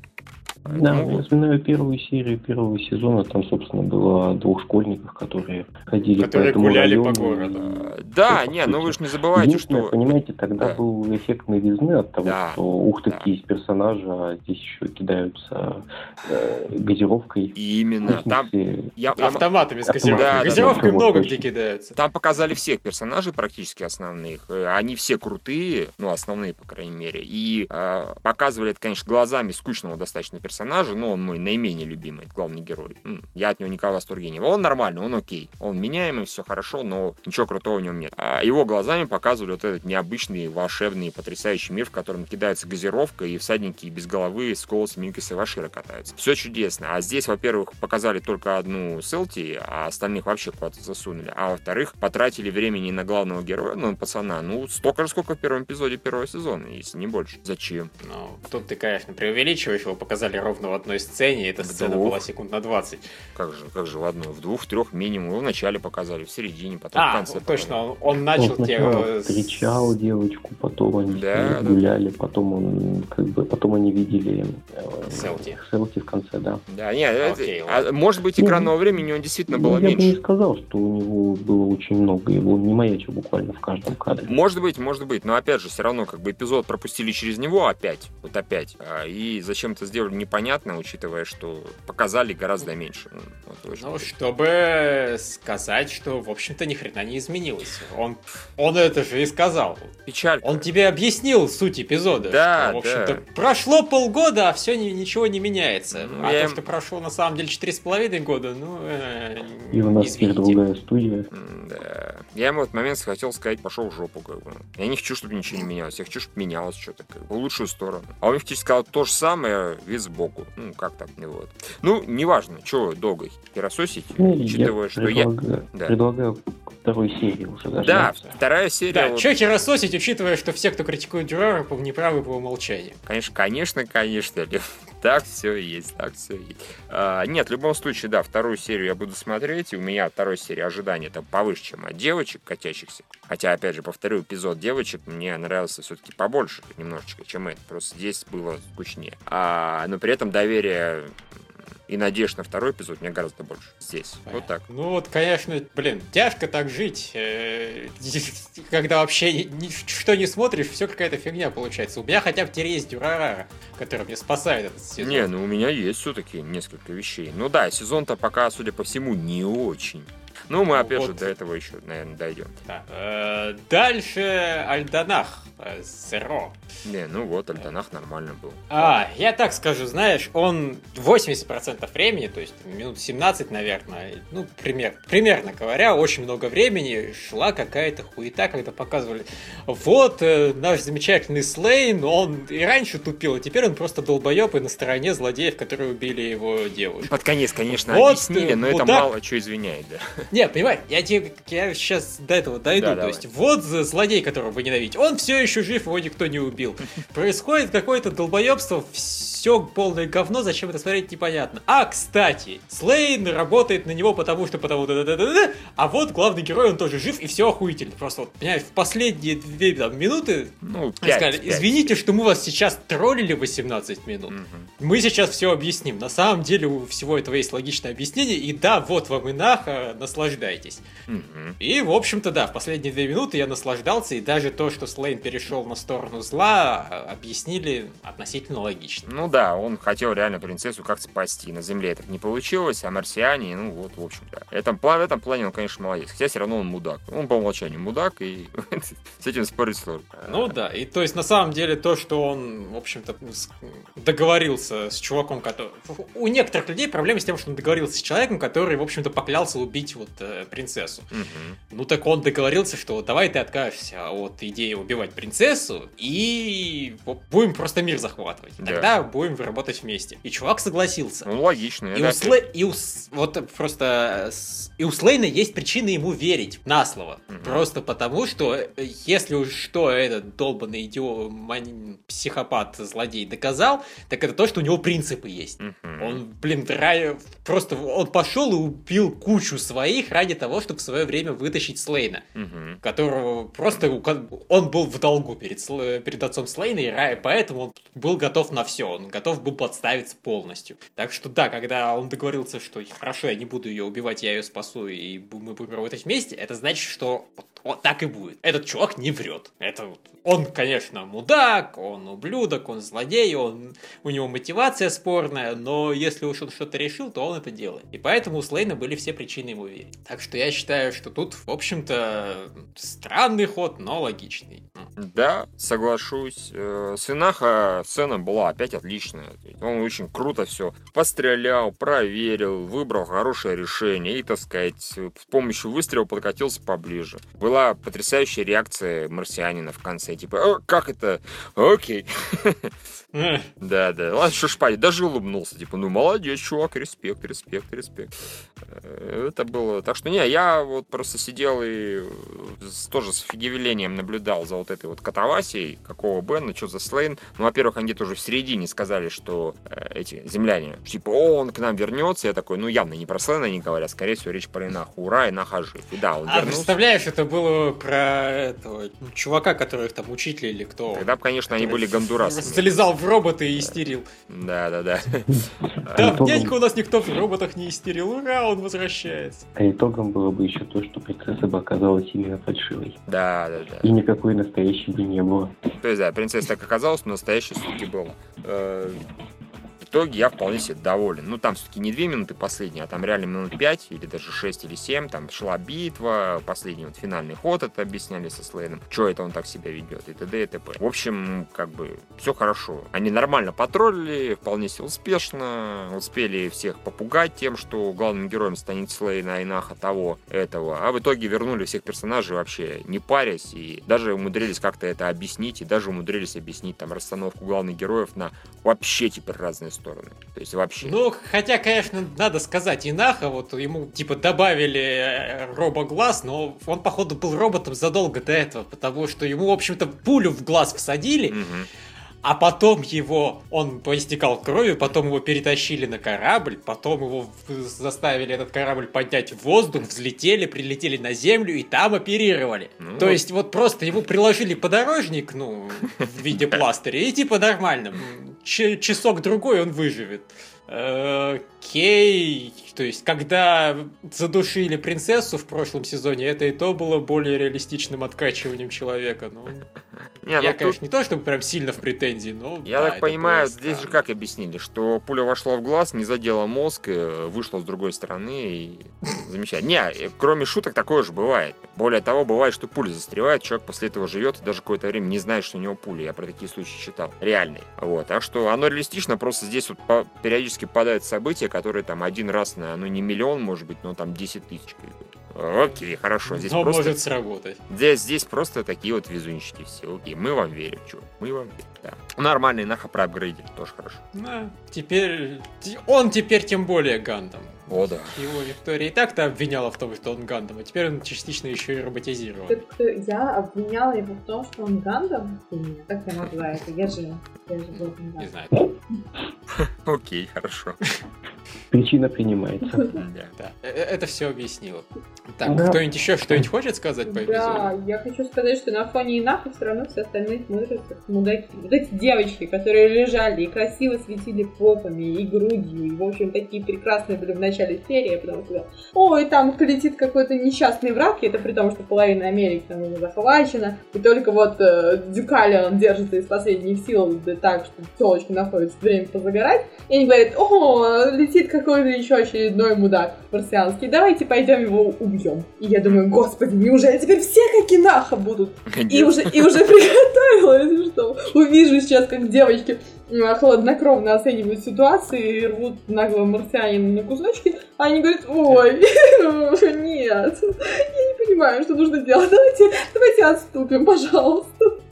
Да, поэтому я вот. вспоминаю первую серию первого сезона, там, собственно, было двух школьников, которые ходили Которые по этому гуляли по району. городу. А, Да, по не, ну вы же не забывайте, что... понимаете, тогда Да. был эффект новизны от того, Да, что ух ты, да. какие есть персонажи, а здесь еще кидаются э, газировкой. Именно там... Я, Автоматами с газировкой. да, да, Газировкой да. много Вот точно. кидаются. Там показали всех персонажей практически основных. Э, Они все крутые, ну, основные, по крайней мере. И э, показывали это, конечно, глазами скучного достаточно персонажа, но он мой наименее любимый, главный герой. Я от него никого в восторге не был. Он нормальный, он окей. Он меняемый, все хорошо, но ничего крутого в нем нет. А его глазами показывали вот этот необычный, волшебный, потрясающий мир, в котором кидается газировка, и всадники без головы с голосом Микаса Вашира катаются. Все чудесно. А здесь, во-первых, показали только одну Селти, а остальных вообще куда-то засунули. А во-вторых, потратили времени на главного героя, ну, пацана, ну, столько же, сколько в первом эпизоде первого сезона, если не больше. Зачем? Ну, тут ты, конечно, преувеличиваешь, его показали ровно в одной сцене, и эта В сцена двух. была секунд на 20. Как же, как же в одной, в двух, в трех минимум. Его вначале показали, в середине, потом в А, конце. вот точно, он, он Он начал сначала тебе... встречал девочку, потом они Да, ней да. гуляли, потом он как бы потом они видели э, Селти. Селти в конце, да. Да, нет, это- Окей, а, ладно. может быть, Ну, экранного времени он действительно Ну, было я бы не меньше. сказал, что у него было очень много, его не маячил буквально в каждом кадре. Может быть, может быть, но опять же, все равно как бы эпизод пропустили через него опять, вот опять. А, И зачем это сделали, непонятно, учитывая, что показали гораздо меньше. Ну, вот Ну, чтобы сказать, что, в общем-то, ни хрена не изменилось. Он, он это же и сказал. Печалька. Он тебе объяснил суть эпизода. Да, что, в общем-то, да. прошло полгода, а все ничего не меняется. Ну, а я то, что прошло на самом деле четыре с половиной года, ну, э, И у нас извините. другая студия. М, Да. Я ему в этот момент хотел сказать, пошел в жопу, как бы. Я не хочу, чтобы ничего не менялось. Я хочу, чтобы менялось что-то, как бы, в лучшую сторону. А он мне фактически сказал то же самое, вид сбоку. Ну, как так, не вот. Ну, неважно, что долго херососить, Ну, учитывая, я что я... предлагаю, Да. предлагаю второй серии уже Да, дождаться. вторая серия... Да, вот- чё херососить, учитывая, что все, кто критикует Дюрара, неправы по умолчанию. Конечно, конечно, конечно, Лев. Так все и есть, так все есть. А, нет, в любом случае, да, вторую серию я буду смотреть, и у меня второй серии ожидания это повыше, чем от девочек, катящихся. Хотя, опять же, повторю, эпизод девочек мне нравился все-таки побольше немножечко, чем это. Просто здесь было скучнее. А, но при этом доверие и надежд на второй эпизод мне гораздо больше. Здесь. Вот так. Ну вот, конечно, блин, тяжко так жить, э, когда вообще что не смотришь, все какая-то фигня получается. У меня хотя бы теперь есть Дюрара, который меня спасает этот сезон. Не, ну у меня есть все-таки несколько вещей. Ну да, сезон-то пока, судя по всему, не очень. Ну, мы опять Вот. же до этого еще, наверное, дойдем. Да. Э, Дальше Альданах. Э, Зеро. Не, ну вот, Альтанах нормально был. А, я так скажу, знаешь, он 80% времени, то есть минут 17, наверное, ну, пример, примерно говоря, очень много времени шла какая-то хуета, когда показывали, вот э, наш замечательный Слейн, он и раньше тупил, а теперь он просто долбоеб и на стороне злодеев, которые убили его девушку. Под конец, конечно, Вот объяснили, но это мудак. мало что извиняет, да. Нет, понимаешь, я тебе, я сейчас до этого дойду. Да, То давай. есть, вот злодей, которого вы ненавидите, он все еще жив, его никто не убил. Происходит какое-то долбоебство, все полное говно, зачем это смотреть, непонятно. А, кстати, Слейн работает на него потому что потому да да да да а вот главный герой, он тоже жив, и все охуительно. Просто, вот, понимаешь, в последние две там, минуты Ну, они пять, сказали, пять. извините, что мы вас сейчас троллили 18 минут. Мгм. Мы сейчас все объясним. На самом деле у всего этого есть логичное объяснение. И да, вот вам и наха, наслаждайтесь. Мгм. И, в общем-то, да, в последние две минуты я наслаждался. И даже то, что Слейн перешел на сторону зла, объяснили относительно логично. Ну да, он хотел реально принцессу как спасти. На Земле это не получилось, а марсиане, ну вот, в общем-то. В этом, в этом плане он, конечно, молодец. Хотя все равно он мудак. Он по умолчанию мудак, и с этим спорить сложно. Ну да, и то есть на самом деле то, что он, в общем-то, договорился с чуваком, который... У некоторых людей проблема с тем, что он договорился с человеком, который, в общем-то, поклялся убить вот э, принцессу. Ну так он договорился, что давай ты откажешься от идеи убивать принцессу и вот будем просто мир захватывать. Да. Тогда будем работать вместе. И чувак согласился. Ну, логично. И это у, Сле- и у вот просто и у Слейна есть причины ему верить на слово. Мгм. Просто потому, что если уж что этот долбанный идиот, мань- психопат, злодей доказал, так это то, что у него принципы есть. Мгм. Он, блин, ра- просто он пошел и убил кучу своих ради того, чтобы в свое время вытащить Слейна, Мгм. которого просто он был в долгу перед, Сл- перед отцом Слейна, и поэтому он был готов на все, он готов был подставиться полностью. Так что да, когда он договорился, что хорошо, я не буду ее убивать, я ее спасу, и мы будем работать вместе, это значит, что вот, так и будет. Этот чувак не врет. Это вот- он, конечно, мудак, он ублюдок, он злодей, он у него мотивация спорная, но если уж он что-то решил, то он это делает. И поэтому у Слейна были все причины ему верить. Так что я считаю, что тут, в общем-то, странный ход, но логичный. Да, соглашусь. Э, С Инаха сцена была опять отличная. Он очень круто все пострелял, проверил, выбрал хорошее решение и, так сказать, с помощью выстрела подкатился поближе. Была потрясающая реакция марсианина в конце. Типа, «Э, как это? Окей. Да, да. Ладно, что шпать, даже улыбнулся. Типа, ну молодец, чувак, респект, респект, респект. Э, Это было... Так что, не, я вот просто сидел и э, тоже с офигевелением наблюдал за вот этой вот катавасией, какого Бена, что за Слейн. Ну, во-первых, они где-то уже в середине сказали, что э, эти земляне, типа, о, он к нам вернется. Я такой, ну, явно не про Слейна они говорят, скорее всего, речь про Инаха. Ура, Инаха жив. И да, он А вернулся. представляешь, это было про этого чувака, который их там учитель или кто? Тогда бы, конечно, они были гондурасами. Залезал в робота и истерил. Да, да, да. Да, итогом- дядька у нас никто в роботах не истерил. Ура, он возвращается. А итогом было бы еще то, что принцесса бы оказалась именно фальшивой. Да, да, да. И никакой настоящей бы не было. То есть, да, принцесса так оказалась, но настоящей все-таки была. Итоге я вполне себе доволен. Ну, там все-таки не две минуты последние, а там реально минут пять, или даже шесть или семь. Там шла битва, последний вот финальный ход это объясняли со Слейном. Что это он так себя ведет, и т.д. и т.п. В общем, как бы, все хорошо. Они нормально потроллили, вполне себе успешно. Успели всех попугать тем, что главным героем станет Слейн, а Инаха того, этого. А в итоге вернули всех персонажей вообще не парясь. И даже умудрились как-то это объяснить. И даже умудрились объяснить там расстановку главных героев на вообще теперь разные стороны. То есть вообще. Ну, хотя, конечно, надо сказать, Инаха, вот ему, типа, добавили э, робоглаз, но он, походу, был роботом задолго до этого, потому что ему, в общем-то, пулю в глаз всадили, Мгм. А потом его, он поистекал кровью, потом его перетащили на корабль, потом его заставили этот корабль поднять в воздух, взлетели, прилетели на землю и там оперировали. Ну То есть вот просто ему приложили подорожник, ну, в виде пластыря, и типа нормально, часок-другой он выживет. Э, Кей, то есть, когда задушили принцессу в прошлом сезоне, это и то было более реалистичным откачиванием человека. Ну, Не, ну я, тут- конечно, не то, чтобы прям сильно в претензии, но... Я да, так понимаю, было здесь же как объяснили, что пуля вошла в глаз, не задела мозг, э, вышла с другой стороны и замечательно. Не, э, кроме шуток такое же бывает. Более того, бывает, что пуля застревает, человек после этого живет и даже какое-то время не знает, что у него пуля. Я про такие случаи читал. Реальные. Вот. Так что оно реалистично, просто здесь вот по- периодически падают события, которые там один раз на, ну не миллион, может быть, но там 10 тысяч. Окей, хорошо. Здесь Но просто... может сработать. Здесь, здесь просто такие вот везунчики все. Окей, мы вам верим, чё, мы вам верим. Да. Нормальный наха проапгрейдили, тоже хорошо. Да, теперь... те- Он теперь тем более Гандам. О, да. Его Виктория и так-то обвиняла в том, что он Гандам, а теперь он частично еще и роботизирован. Так что я обвиняла его в том, что он Гандам? Как я могла это? Я же... Я же был Не знаю. Окей, хорошо. Причина принимается. Да. Да, э- э, это все объяснило. Так, Да. кто-нибудь еще что-нибудь хочет сказать по Да, эпизоду? я хочу сказать, что на фоне Инаха все равно все остальные смотрятся как мудаки. Вот эти девочки, которые лежали и красиво светили попами и грудью, и, в общем, такие прекрасные были в начале серии, потому что, ой, там летит какой-то несчастный враг, и это при том, что половина Америки там уже захвачена, и только вот э, Дюкали, он держится из последних сил, да так, что телочки находится время позагорать, и они говорят, о, летит какой-то еще очередной мудак марсианский, давайте пойдем его убьем. И я думаю, господи, неужели теперь все как Инаха будут? И уже, и уже приготовилась, что увижу сейчас, как девочки м, хладнокровно оценивают ситуацию и рвут наглого марсианина на кусочки, а они говорят, ой, нет, я не понимаю, что нужно делать, давайте, давайте отступим, пожалуйста.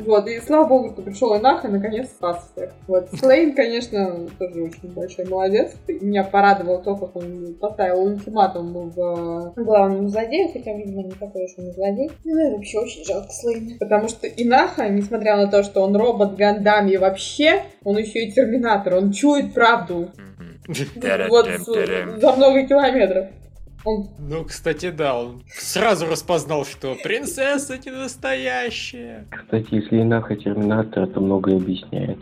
Вот, и слава богу, что пришел и наконец спас всех. Вот, Слейн, конечно, тоже очень большой молодец. Меня порадовало то, как он поставил ультиматум в главному злодею, хотя, видимо, не такой уж он и злодей. Ну и вообще очень жалко Слейна. Потому что Инаха, несмотря на то, что он робот, гандам и вообще, он еще и терминатор, он чует правду. Вот за много километров. Он Ну, кстати, да, он сразу распознал, что принцесса не настоящая. Кстати, если Инаха Терминатор, это многое объясняет.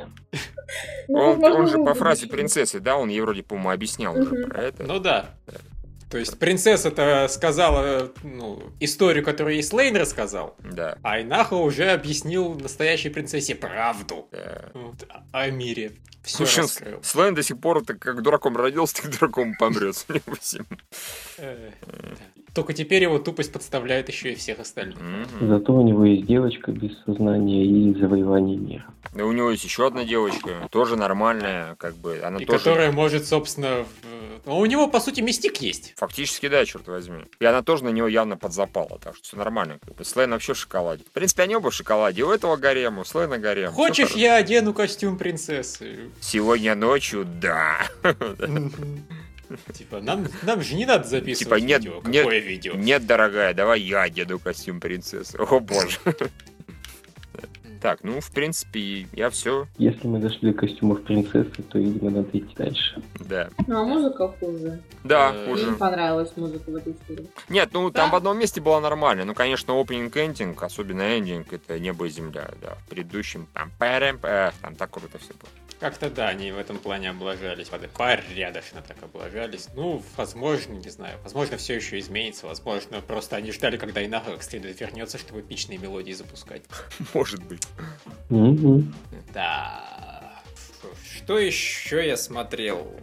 ну, Он, он же по фразе принцессы, да, он ей вроде, по-моему, объяснял уже про это. Ну да. То есть принцесса-то сказала ну, историю, которую ей Слейн рассказал, Да. а Инаха уже объяснил настоящей принцессе правду да. Вот, о- мире. Все общем, раскрыл. Слейн до сих пор так как дураком родился, так дураком помрет. Только теперь его тупость подставляет еще и всех остальных. Мгм. Зато у него есть девочка без сознания и завоевание мира. Да у него есть еще одна девочка, тоже нормальная, как бы, она И тоже... которая может, собственно... в- Ну, у него, по сути, мистик есть. Фактически, да, черт возьми. И она тоже на него явно подзапала, так что все нормально. Как бы. Слейн вообще в шоколаде. В принципе, они оба в шоколаде. У этого гарема, у Слейна гарем. Всё Хочешь, я одену костюм принцессы? Сегодня ночью, да. Типа, нам, нам же не надо записывать Типа, нет, видео. нет, Какое видео? Нет, дорогая, давай я одену костюм принцессы. О боже. Так, ну, в принципе, я все, Если мы дошли до костюмов принцессы, то, видимо, надо идти дальше. да. Ну, а музыка хуже. Да, Э, Мне уже. не понравилась музыка в этой истории. Нет, ну там в одном месте было нормально. Ну, конечно, опенинг эндинг, особенно эндинг, это небо и земля, да. В предыдущем там пэрэм, э, там так круто все было. Как-то да, они в этом плане облажались. Порядочно так облажались. Ну, возможно, не знаю. Возможно, все еще изменится. Возможно, просто они ждали, когда Инага как следует вернется, чтобы эпичные мелодии запускать. Может быть. Мгм. Да. Что еще я смотрел?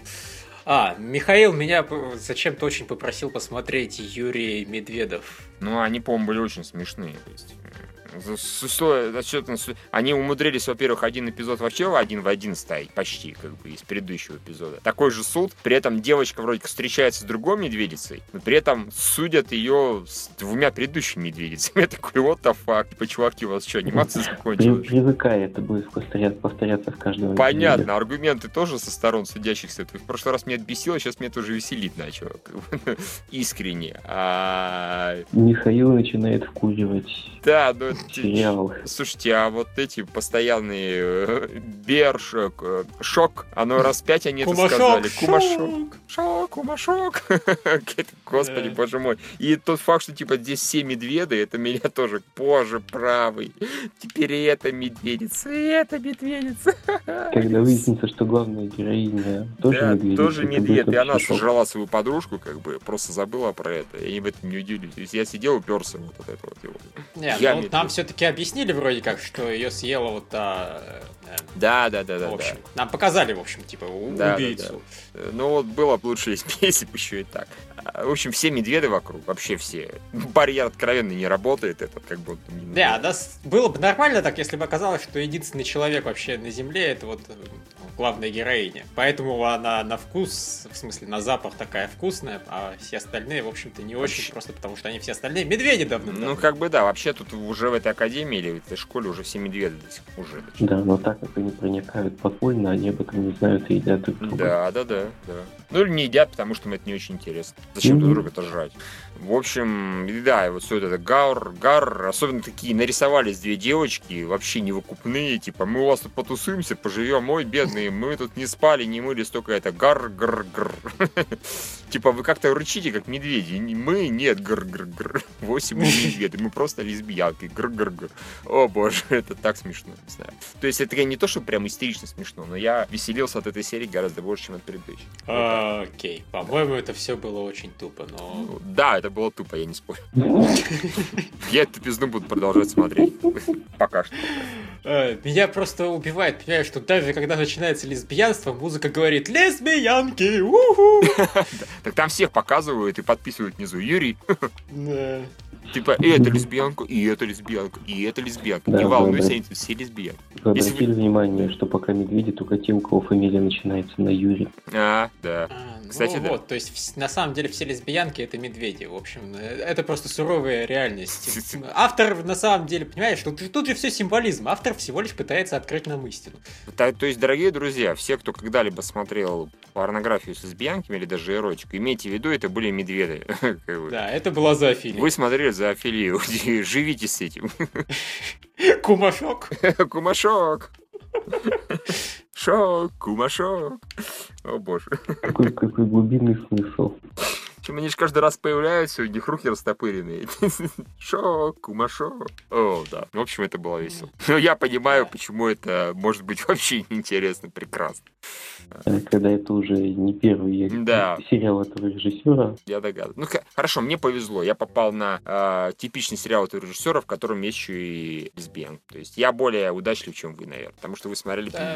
А, Михаил меня зачем-то очень попросил посмотреть Юрий Медведев. Ну, они, по-моему, были очень смешные. То есть, счет- с- они умудрились, во-первых, один эпизод вообще один в один ставить, почти, как бы, из предыдущего эпизода. Такой же суд, при этом девочка вроде как встречается с другой медведицей, но при этом судят ее с двумя предыдущими медведицами. Я такой, вот the fuck, типа, чуваки, у вас что, анимация закончилась? Привыкай, это будет повторяться, повторяться в каждом Понятно, эпизоде. аргументы тоже со сторон судящихся. В прошлый раз меня бесило, сейчас меня тоже веселить начало. Искренне. А, Михаил начинает вкуривать Да, ну это Слушайте, а вот эти постоянные э, бер, шок, э, шок, оно раз пять они это сказали. Кумашок. шок. Шок, кумашок. Господи, боже мой. И тот факт, что типа здесь все медведы, это меня тоже, боже, правый. Теперь и эта медведица, и эта медведица. Когда выяснится, что главная героиня тоже Да, медведица, тоже это медведь. И она сожрала свою подружку, как бы, просто забыла про это. Я в этом не удивлюсь. То есть я сидел, уперся вот от этого вот его. Не, ну там все-таки объяснили вроде как, что ее съела вот та... э, Да, да, да, да. в общем, да. нам показали, в общем, типа, у- Да, да, убийцу. Э, Ну вот было бы лучше, если бы еще и так. В общем, все медведы вокруг, вообще все. Барьер откровенно не работает, это как будто... не- Да, да, было бы нормально так, если бы оказалось, что единственный человек вообще на Земле это вот э, главная героиня. Поэтому она на вкус, в смысле на запах такая вкусная, а все остальные, в общем-то, не очень, Вообще- просто потому что они все остальные медведи давно. Ну, как бы да, вообще тут уже в этой академии или в этой школе уже все медведы до сих пор уже. Да, но так как они проникают подпольно, они об этом не знают и едят друг друга. Да, да, да, да. Ну или не едят, потому что им это не очень интересно. Зачем друг Мгм. друга-то жрать? В общем, да, и вот все это гар, гар, особенно такие нарисовались две девочки, вообще невыкупные, типа, мы у вас тут потусуемся, поживем, ой, бедные, мы тут не спали, не мылись, только это гар, гар, гар. Типа, вы как-то рычите, как медведи, мы, нет, гар, гар, гар. Восемь мы медведи, мы просто лесбиянки, гар, гар, гар. О боже, это так смешно, не знаю. То есть это не то, что прям истерично смешно, но я веселился от этой серии гораздо больше, чем от предыдущей. Окей, по-моему, это все было очень тупо, но... Ну, Да, это было тупо, я не спорю. Я эту пизду буду продолжать смотреть. Пока что. Э, Меня просто убивает, понимаешь, что даже когда начинается лесбиянство, музыка говорит «Лесбиянки! уху!» Так там всех показывают и подписывают внизу. Юрий, типа, и это лесбиянка, и это лесбиянка, и это лесбиянка. Да, Не да, волнуйся, да. они все лесбиянки. Обратили внимание, что пока медведи, только те, у кого фамилия начинается на Юрий. А, да. А, ну Кстати, да. вот, то есть на самом деле все лесбиянки это медведи, в общем, э, это просто суровая реальность. Автор на самом деле, понимаешь, тут, тут же все символизм, автор всего лишь пытается открыть нам истину. Та- То есть, дорогие друзья, все, кто когда-либо смотрел порнографию с лесбиянками или даже эротику, имейте в виду, это были медведы. Да, это была зоофилия. Вы смотрели за афилию, живите с этим. Кумашок. Кумашок. Шок, кумашок. О боже. Какой, какой глубинный смысл. Чем они же каждый раз появляются, у них руки растопыренные. Шок, кумашок. О, да. В общем, это было весело. Но я понимаю, почему это может быть вообще неинтересно, прекрасно. Э, Когда это уже не первый Да. сериал этого режиссера. Я догадываюсь. Ну, хорошо, мне повезло. Я попал на э, типичный сериал этого режиссера, в котором есть еще и лесбиян. То есть я более удачлив, чем вы, наверное. Потому что вы смотрели Да.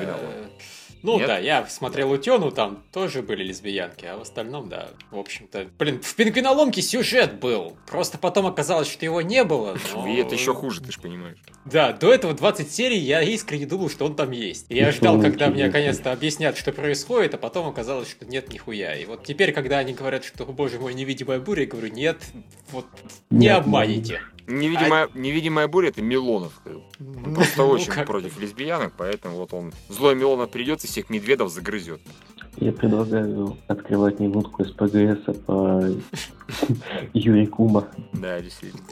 Ну Нет? да, я смотрел Утену, там тоже были лесбиянки, а в остальном, да, в общем-то... Блин, в Пингвиноломке сюжет был, просто потом оказалось, что его не было, но... И это еще хуже, ты же понимаешь. Да, до этого 20 серий я искренне думал, что он там есть. И я Ну, ждал, когда мне наконец-то объяснят, что происходит, а потом оказалось, что нет нихуя. И вот теперь, когда они говорят, что, «О, боже мой, невидимая буря, я говорю, нет, вот не Не Невидимая, невидимая буря это Милонов. Он просто Ну, очень как- против лесбиянок, поэтому вот он злой Милонов придет и всех медведов загрызет. Я предлагаю открывать минутку СПГС по Юрий Кума Да, действительно.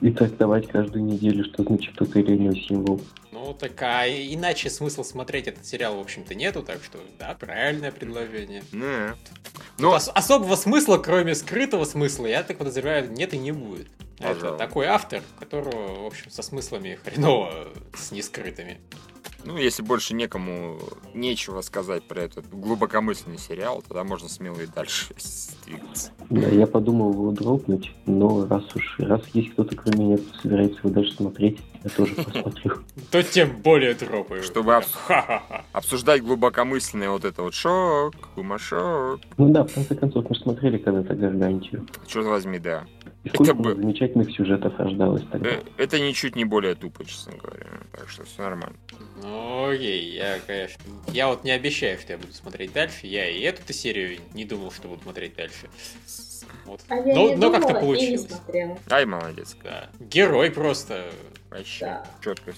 и трактовать каждую неделю, что значит тот или иной символ. Ну, так а иначе смысл смотреть этот сериал, в общем-то, нету, так что, да, правильное предложение. Да. Тут Ну, ос- особого смысла, кроме скрытого смысла, я так подозреваю, нет и не будет. Это Пожалуй. такой автор, которого, в общем, со смыслами хреново с нескрытыми. ну, если больше некому нечего сказать про этот глубокомысленный сериал, тогда можно смело и дальше двигаться. Да, я подумал его дропнуть, но раз уж раз есть кто-то кроме меня, кто собирается его даже смотреть, я тоже посмотрю. То тем более дропаю. Чтобы. Обсуждать глубокомысленное вот это вот шок, кумашок. Ну да, в конце концов, мы смотрели когда-то Гаргантию. Черт возьми, да. И сколько бы- замечательных сюжетов рождалось тогда. Э, Это ничуть не более тупо, честно говоря. Так что все нормально. Ну, окей, я, конечно, я вот не обещаю, что я буду смотреть дальше. Я и эту серию не думал, что буду смотреть дальше. Вот. А я но не но думала как-то получилось. смотрела. Ай, молодец. Да. Герой просто. Вообще. Да. Четко.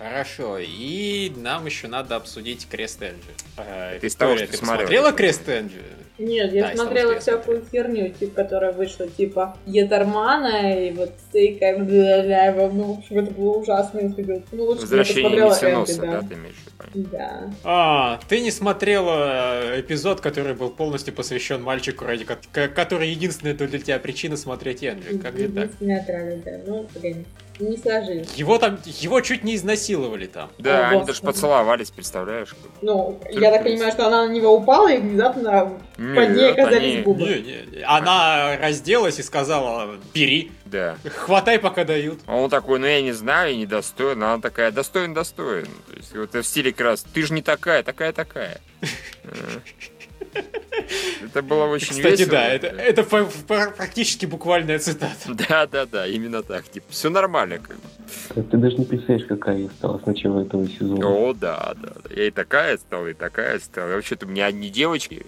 Хорошо, и нам еще надо обсудить Крест Энджи. Э, Ты из того, Виктория, что ты смотрела, посмотрела я Крест Энджи? Нет, я Да, из того, смотрела я всякую херню, типа, которая вышла, типа, Етармана и вот бля-бля, ну, в общем, это было ужасно. Ну, лучше бы я Возвращение посмотрела Миссиноса, Энди, да, да. ты имеешь в виду? Да. А, ты не смотрела эпизод, который был полностью посвящен мальчику, ради ко- ко- который единственная для тебя причина смотреть Энджи. Как так? Единственная трава, да. Ну, блин, не сложилось. Его там, его чуть не изнасиловали там. Да, О, они господи. даже поцеловались, представляешь? Ну, Сюрприз. я так понимаю, что она на него упала и внезапно Под ней оказались они- губы. Не, не, не. Она разделась и сказала, бери, Да. хватай, пока дают. А он такой, ну я не знаю, я не достоин. Она такая, достоин, достоин. То есть вот в стиле как раз, ты же не такая, такая, такая. Это было очень Кстати, весело. да, это, это по- по- практически буквальная цитата. Да, да, да, именно так. Типа, все нормально. Как бы. Ты даже не представляешь, какая я стала с начала этого сезона. О, да, да. Я и такая стала, и такая стала. Вообще-то у меня одни девочки.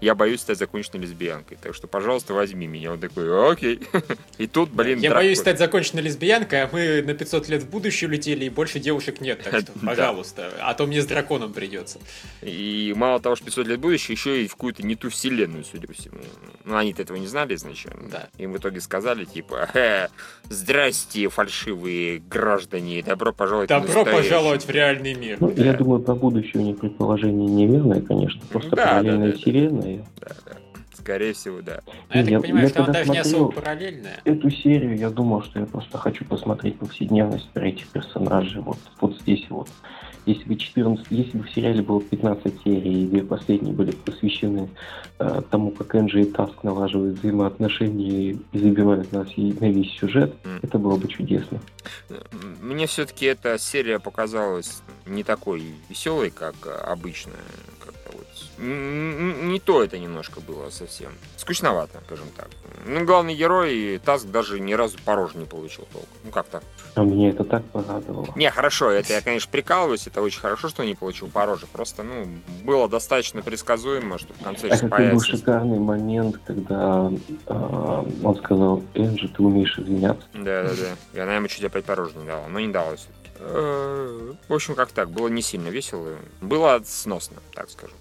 Я боюсь стать законченной лесбиянкой. Так что, пожалуйста, возьми меня. Он такой, окей. И тут, блин, Я боюсь стать законченной лесбиянкой, а мы на 500 лет в будущее улетели, и больше девушек нет, так что, пожалуйста, а то мне с драконом придется. И мало того, что 500 лет будущее, еще и в какую-то не ту вселенную, судя по всему. Ну, они-то этого не знали изначально. Да. Им в итоге сказали, типа, «Э, здрасте, фальшивые граждане, добро пожаловать в Добро настоящий». пожаловать в реальный мир. Ну, Да. я думаю, про будущее у них предположение неверное, конечно. Просто Да, параллельная да, да. вселенная. Да, да. Скорее всего, да. Но я так Я- понимаю, я что она даже не особо параллельная. Эту серию я думал, что я просто хочу посмотреть повседневность про этих персонажей. Вот, вот здесь вот. Если бы 14, если бы в сериале было 15 серий, и две последние были посвящены э, тому, как Энджи и Таск налаживают взаимоотношения и забивают нас и на весь сюжет, М. это было бы чудесно. Мне все-таки эта серия показалась не такой веселой, как обычная. Не то это немножко было совсем. Скучновато, скажем так. Ну, главный герой, Таск, даже ни разу по роже не получил толк. Ну, как так? А меня это так порадовало. Не, хорошо, это я, конечно, прикалываюсь, это очень хорошо, что не получил по роже. Просто, ну, было достаточно предсказуемо, что в конце А сейчас какой был появится... шикарный момент, когда э, он сказал, Энджи, ты умеешь извиняться. Да-да-да. И она ему чуть опять по роже не дала, но не дала все-таки. В общем, как так, было не сильно весело. Было сносно, так скажу.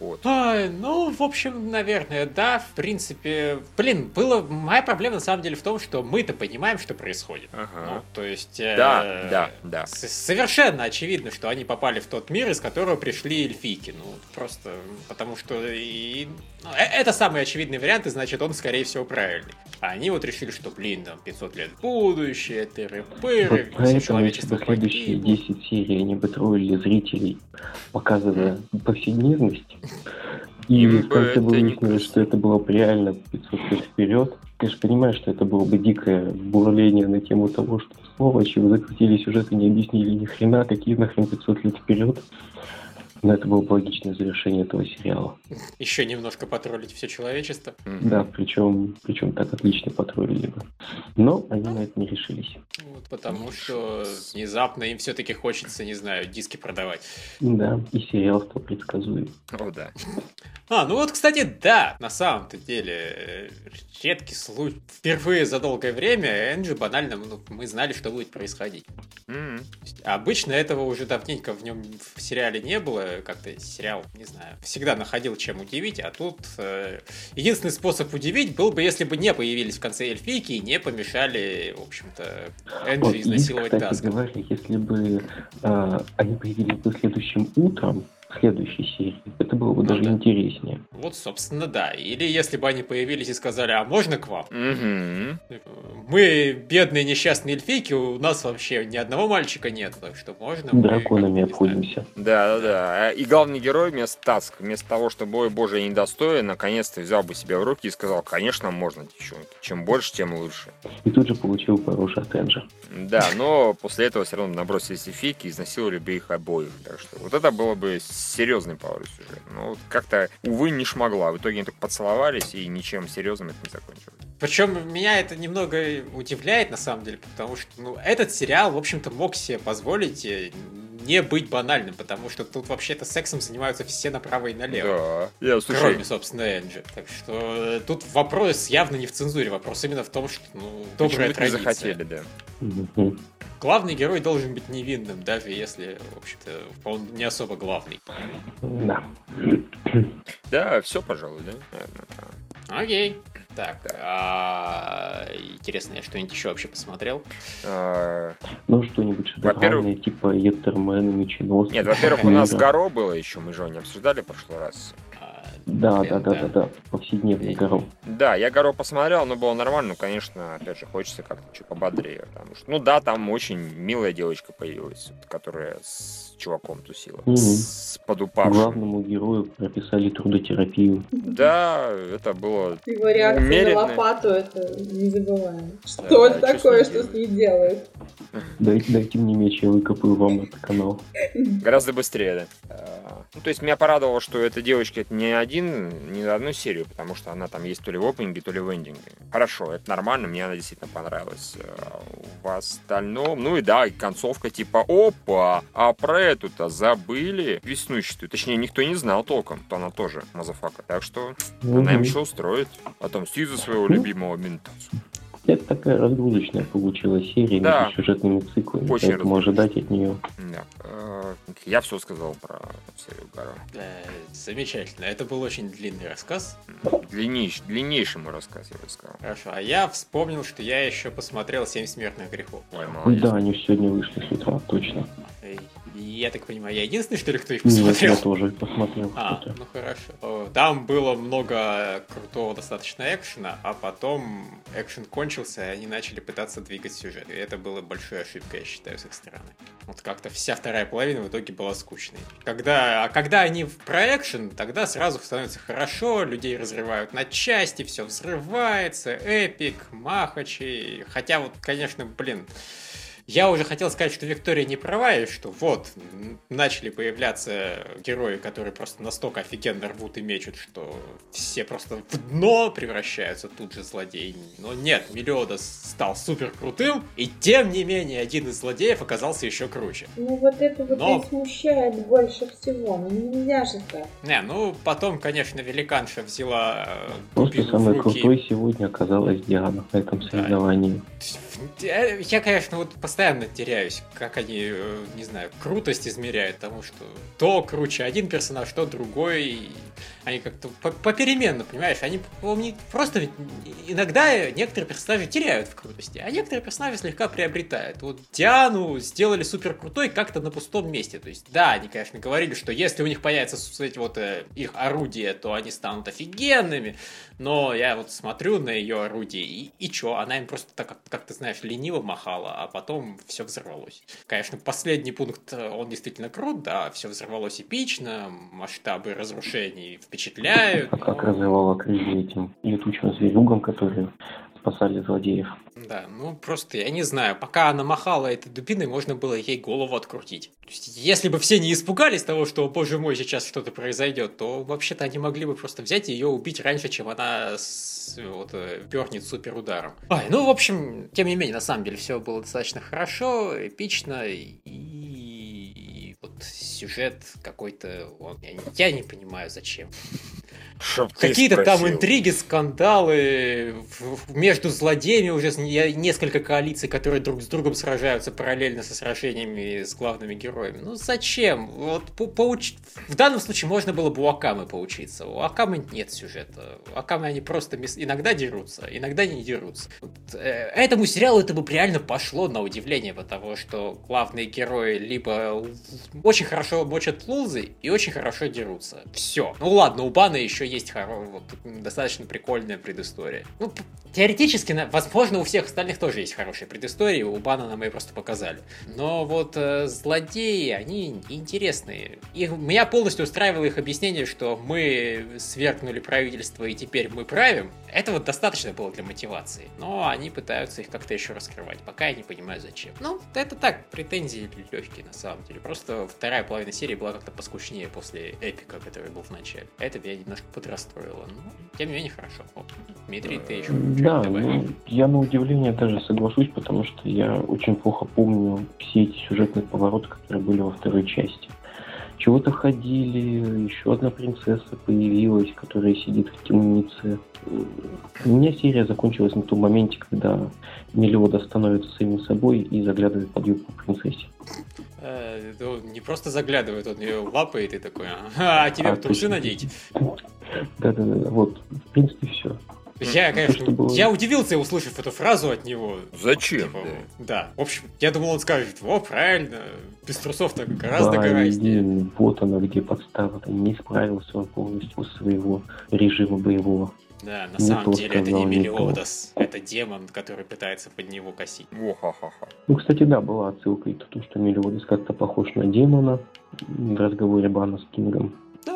Вот. Ай, ну, в общем, наверное, да, в принципе. Блин, было. Моя проблема на самом деле в том, что мы-то понимаем, что происходит. Ну, Ага. то есть. э, Да, да, да. с- Совершенно очевидно, что они попали в тот мир, из которого пришли эльфийки. Ну, просто потому что и... ну, э- это самый очевидный вариант, и значит, он, скорее всего, правильный. А они вот решили, что, блин, там 500 лет в будущее, тыры-пыры, Вот все человечество следующие погибло. 10 серий они бы троллили зрителей, показывая повседневность, и Им в конце это бы не выяснилось, что это было бы реально 500 лет вперед, же понимаешь, что это было бы дикое бурление на тему того, что сволочи, вы закрутили сюжет и не объяснили ни хрена, какие нахрен 500 лет вперед. Но это было бы логичное завершение этого сериала. Еще немножко потроллить все человечество. Да, причем, причем так отлично потроллили бы. Но они на это не решились. Вот потому что внезапно им все-таки хочется, не знаю, диски продавать. Да, и сериал стал предсказуем. О, да. А, ну вот, кстати, да, на самом-то деле, э, редкий случай. Впервые за долгое время Энджи банально, ну, мы знали, что будет происходить. Есть Обычно этого уже давненько в нем в сериале не было, как-то сериал, не знаю, всегда находил чем удивить, а тут э, единственный способ удивить был бы, если бы не появились в конце эльфийки и не помешали, в общем-то, Энджи Вот, изнасиловать Таска. если бы э, они появились бы следующим утром, в следующей серии, это было бы Ну даже да. интереснее. Вот, собственно, да. Или если бы они появились и сказали, а можно к вам? Мгм. Мы бедные несчастные эльфийки, у нас вообще ни одного мальчика нет, так что можно... Драконами обходимся. Да, да, да. И главный герой вместо Таск, вместо того, чтобы, ой, боже, я недостоин, наконец-то взял бы себя в руки и сказал, конечно, можно, девчонки. Чем больше, тем лучше. И тут же получил от Энджи. Да, но после этого все равно набросились эфики и изнасиловали бы их обоих. Так что вот это было бы серьезный поворот сюжета. Но вот как-то, увы, не шмогла. В итоге они только поцеловались, и ничем серьезным это не закончилось. Причем меня это немного удивляет, на самом деле, потому что, ну, этот сериал, в общем-то, мог себе позволить э, не быть банальным, потому что тут вообще-то сексом занимаются все направо и налево. Да. Я, слушай, Кроме, собственно, Энджи. Так что э, тут вопрос явно не в цензуре, вопрос именно в том, что, ну, добрая традиция. захотели, да. Главный герой должен быть невинным, даже если, в общем-то, он не особо главный. Да. Да, все, пожалуй, да. Окей. Так, а, интересно, я что-нибудь еще вообще посмотрел? А, Ну, что-нибудь шедевральное, типа Ептермен и Меченосцы. Нет, во-первых, у нас. Горо было еще, мы же его не обсуждали в прошлый раз. Да, Блин, да, да, да. да, повседневный Гаро. Да, я Гаро посмотрел, но было нормально. Ну, конечно, опять же, хочется как-то чуть пободрее. Потому что, ну да, там очень милая девочка появилась, которая с чуваком тусила. Мгм. С подупавшим. Главному герою прописали трудотерапию. Да, это было... Его реакция Умеренно. на лопату, это незабываемо. Что Да, это да, такое, что с ней что с ней делает? Дайте, дайте мне меч, я выкопаю вам этот канал. Гораздо быстрее, да. А, Ну, то есть меня порадовало, что эта девочка это не один, не одну серию, потому что она там есть то ли в опенинге, то ли в эндинге. Хорошо, это нормально, мне она действительно понравилась. А В остальном, ну и да, и концовка типа, опа, а про эту-то забыли веснущатую. Точнее, никто не знал толком, то она тоже motherfucker. Так что она им еще устроит. Отомстит за своего Ну. любимого мента. Это такая разгрузочная получилась серия Да. между сюжетными циклами, Очень поэтому ожидать от нее. Да. Я все сказал про серию Гаро. Э, Замечательно. Это был очень длинный рассказ. Длиннейший, длиннейший мой рассказ, я бы сказал. Хорошо. А я вспомнил, что я еще посмотрел «Семь смертных грехов». Ой, молодец. Да, они сегодня вышли с утра, точно. Э, Я так понимаю, я единственный, что ли, кто их Нет, посмотрел? я тоже посмотрел. А, ну хорошо. Там было много крутого достаточно экшена, а потом экшен кончился, и они начали пытаться двигать сюжет. И это было большой ошибкой, я считаю, с их стороны. Вот как-то вся вторая половина в итоге была скучной. Когда, а когда они про экшен, тогда сразу становится хорошо, людей разрывают на части, все взрывается, эпик, махачи. Хотя вот, конечно, блин, я уже хотел сказать, что Виктория не права, и что вот, начали появляться герои, которые просто настолько офигенно рвут и мечут, что все просто в дно превращаются тут же злодеи. Но нет, Мелиодас стал супер крутым, и тем не менее один из злодеев оказался еще круче. Ну вот это вот Но- и смущает больше всего. Ну нельзя же так. Не, ну потом, конечно, великанша взяла э, Просто самой руки. крутой сегодня оказалась Диана на этом соревновании. Э, Я, конечно, вот постоянно теряюсь, как они, э, не знаю, крутость измеряют, потому что то круче один персонаж, то другой. Они как-то по- попеременно, понимаешь? Они они просто иногда некоторые персонажи теряют в крутости, а некоторые персонажи слегка приобретают. Вот Диану сделали супер крутой как-то на пустом месте. То есть, да, они, конечно, говорили, что если у них появятся эти вот э, их орудия, то они станут офигенными. Но я вот смотрю на ее орудие, и, и чё, она им просто так, как, как ты знаешь, лениво махала, а потом все взорвалось. Конечно, последний пункт, э, он действительно крут, да, все взорвалось эпично, масштабы разрушений впечатляют. А как но- развивала крылья этим летучим зверюгам, которые спасали злодеев. Да, ну просто я не знаю, пока она махала этой дубиной, можно было ей голову открутить. То есть, если бы все не испугались того, что, «О, боже мой, сейчас что-то произойдет, то вообще-то они могли бы просто взять и ее убить раньше, чем она с, вот, э, пернет суперударом. Ай, ну, в общем, тем не менее, на самом деле, все было достаточно хорошо, эпично, и вот сюжет какой-то, он- я, я не понимаю, зачем. Какие-то там интриги, скандалы между злодеями уже несколько коалиций, которые друг с другом сражаются параллельно со сражениями с главными героями. Ну зачем? Вот по- поуч- В данном случае можно было бы у Акамы поучиться. У Акамы нет сюжета. У Акамы они просто мес- иногда дерутся, иногда не дерутся. Вот, э, этому сериалу это бы реально пошло на удивление, потому что главные герои либо очень хорошо мочат лузы и очень хорошо дерутся. Все. Ну ладно, у Бана еще есть вот, достаточно прикольная предыстория. Ну, теоретически, возможно, у всех остальных тоже есть хорошие предыстории, у Бана нам ее просто показали. Но вот э, злодеи, они интересные. И меня полностью устраивало их объяснение, что мы свергнули правительство и теперь мы правим. Этого достаточно было для мотивации. Но они пытаются их как-то еще раскрывать. Пока я не понимаю, зачем. Ну, это так, претензии легкие на самом деле. Просто вторая половина серии была как-то поскучнее после эпика, который был в начале. Это меня немножко подрастроило. Но, тем не менее, хорошо. Вот, Дмитрий, ты еще Да, что-нибудь добавишь? ну, я на удивление даже соглашусь, потому что я очень плохо помню все эти сюжетные повороты, которые были во второй части. Чего-то ходили, еще одна принцесса появилась, которая сидит в темнице. У меня серия закончилась на том моменте, когда Мелиода становится самим собой и заглядывает под юбку принцессе. Э, ну, не просто заглядывает, он ее лапает и такой, а тебе А, трусы надеть. Да-да-да, вот, в принципе, все. Я, конечно, что было- я удивился, услышав эту фразу от него. Зачем? Типа, да? да. В общем, я думал, он скажет, о, правильно, без трусов-то гораздо Да, гораздее. и вот она, где подстава. Не справился он полностью своего режима боевого. Да, на Не самом то деле это не то. Мелиодас, это демон, который пытается под него косить. О-ха-ха-ха. Ну, кстати, да, была отсылка и к тому, что Мелиодес как-то похож на демона в разговоре Бана с Кингом Да,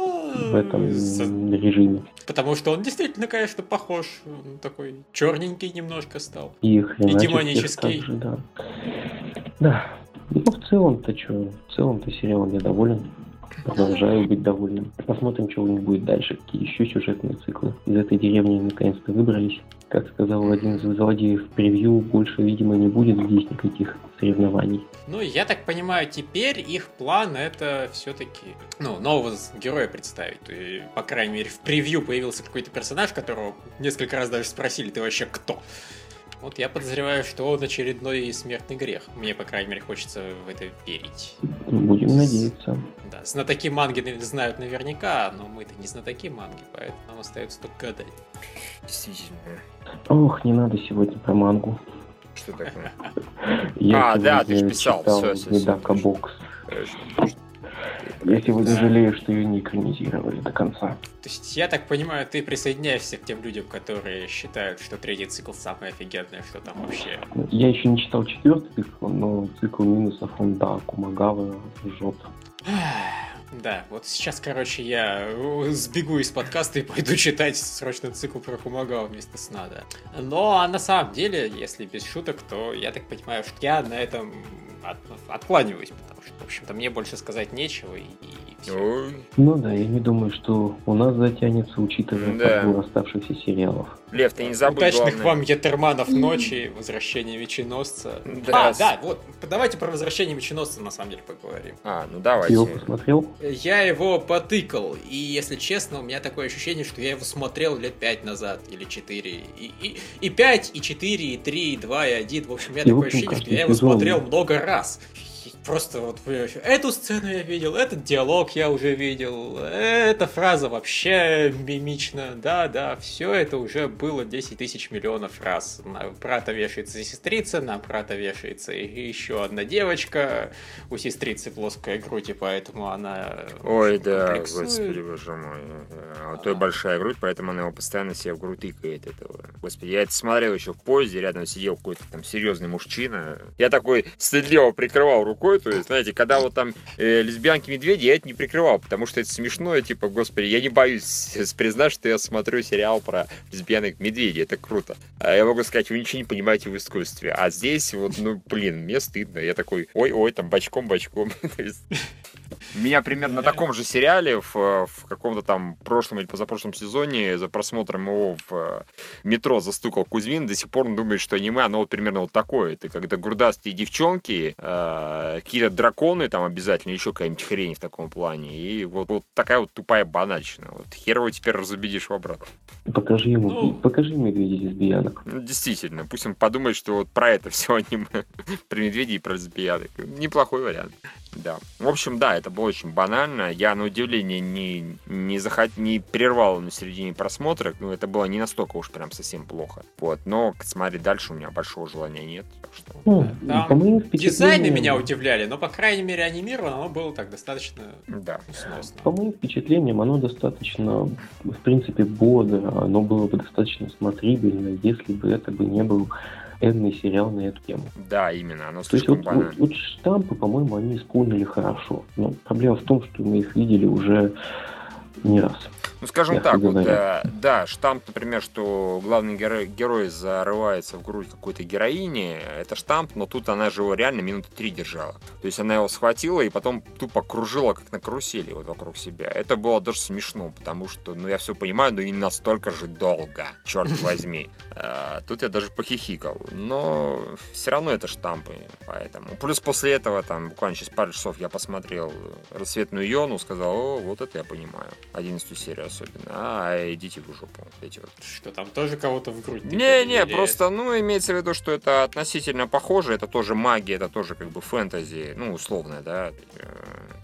в этом за- режиме. Потому что он действительно, конечно, похож. Он такой черненький немножко стал. И всех демонический. так же, да. Да. Ну, в целом-то что? В целом-то сериалом я доволен. Продолжаю быть довольным. Посмотрим, что у них будет дальше. Какие еще сюжетные циклы. Из этой деревни наконец-то выбрались. Как сказал один из злодеев превью, больше, видимо, не будет здесь никаких соревнований. Ну, я так понимаю, теперь их план это все-таки, ну, нового героя представить. И, по крайней мере, в превью появился какой-то персонаж, которого несколько раз даже спросили, ты вообще кто? Вот я подозреваю, что он очередной смертный грех. Мне, по крайней мере, хочется в это верить. Будем надеяться. Да, знатоки манги на- знают наверняка, но мы-то не знатоки манги, поэтому нам остается только гадать. Действительно. Ох, не надо сегодня про мангу. Что такое? Я А, да, ты ж сегодня писал. читал Всё, всё, всё. Медака Бокс. Я сегодня жалею, что ее не экранизировали до конца. То есть, я так понимаю, ты присоединяешься к тем людям, которые считают, что третий цикл самое офигенное, что там вообще. Я еще не читал четвертый цикл, но цикл минусов он, да, Кумагава жжет. Да, вот сейчас, короче, я э, сбегу из подкаста и пойду читать срочно цикл про Кумагава вместо сна, да. Но а на самом деле, если без шуток, то я так понимаю, что я на этом от- откланиваюсь, потому что, в общем-то, мне больше сказать нечего, и, и. Ой, Ну да, я не думаю, что у нас затянется, учитывая Да. подбор оставшихся сериалов. Лев, ты не забудь Удачных главное. вам Ятерманов ночи, возвращение Меченосца. Да, а, да, вот, давайте про возвращение Меченосца на самом деле поговорим. А, ну Ты давайте. его посмотрел? Я его потыкал, и если честно, у меня такое ощущение, что я его смотрел лет пять назад, или четыре, и, и, и 5, и 4, и 3, и 2, и 1, в общем, у меня И, такое общем, ощущение, что я его сезон. смотрел много раз. Просто вот эту сцену я видел, этот диалог я уже видел, эта фраза вообще мимична, да-да, все это уже было 10 тысяч миллионов раз. На брата вешается сестрица, на брата вешается еще одна девочка, у сестрицы плоская грудь, и поэтому она... Ой, да, комплексует. господи, боже мой. А у той большая грудь, поэтому она его постоянно себе в грудь тыкает этого. Господи, я это смотрел еще в поезде, рядом сидел какой-то там серьезный мужчина. Я такой стыдливо прикрывал рукой, то есть, знаете, когда вот там э, лесбиянки-медведи, я это не прикрывал, потому что это смешно, и, типа, господи, я не боюсь признать, что я смотрю сериал про лесбиянок-медведей, это круто. А я могу сказать, вы ничего не понимаете в искусстве. А здесь вот, ну, блин, мне стыдно. Я такой, ой-ой, там, бочком-бочком. Меня примерно на таком же сериале в, в каком-то там прошлом или позапрошлом сезоне за просмотром его в э, метро застукал Кузьмин, до сих пор он думает, что аниме, оно вот примерно вот такое. Это когда грудастые девчонки, э, какие-то драконы там обязательно, еще какая-нибудь хрень в таком плане. И вот, вот такая вот тупая банальщина. Вот хер его теперь разубедишь в обратно. Покажи ему, Ну. покажи медведей лесбиянок. Ну, действительно, пусть он подумает, что вот про это все аниме, про медведей и про лесбиянок. Неплохой вариант. Да. В общем, да, это было очень банально. Я, на удивление, не, не, захот... не прервал на середине просмотра. Ну, это было не настолько уж прям совсем плохо. Вот. Но смотреть дальше у меня большого желания нет. Что... Ну, Там по моим Дизайны меня удивляли, но, по крайней мере, анимировано оно было так достаточно Да. сносно. По моим впечатлениям, оно достаточно, в принципе, бодро, оно было бы достаточно смотрибельно, если бы это бы не был энный сериал на эту тему. Да, именно. Оно То есть вот, вот, вот штампы, по-моему, они исполнили хорошо. Но проблема в том, что мы их видели уже не раз. Ну, скажем так, вот, э, да, штамп, например, что главный герой, герой зарывается в грудь какой-то героини, это штамп, но тут она же его реально минуты три держала. То есть она его схватила и потом тупо кружила, как на карусели, вот вокруг себя. Это было даже смешно, потому что, ну, я все понимаю, но не настолько же долго, черт возьми. Э, Тут я даже похихикал. Но все равно это штампы, поэтому. Плюс после этого, там, буквально через пару часов я посмотрел «Рассветную Йону», сказал, о, вот это я понимаю. 11 серию особенно. А, идите в жопу. Эти вот. Что там тоже кого-то в грудь Не-не, или- просто, ну, имеется в виду, что это относительно похоже, это тоже магия, это тоже как бы фэнтези, ну, условно, да. Э,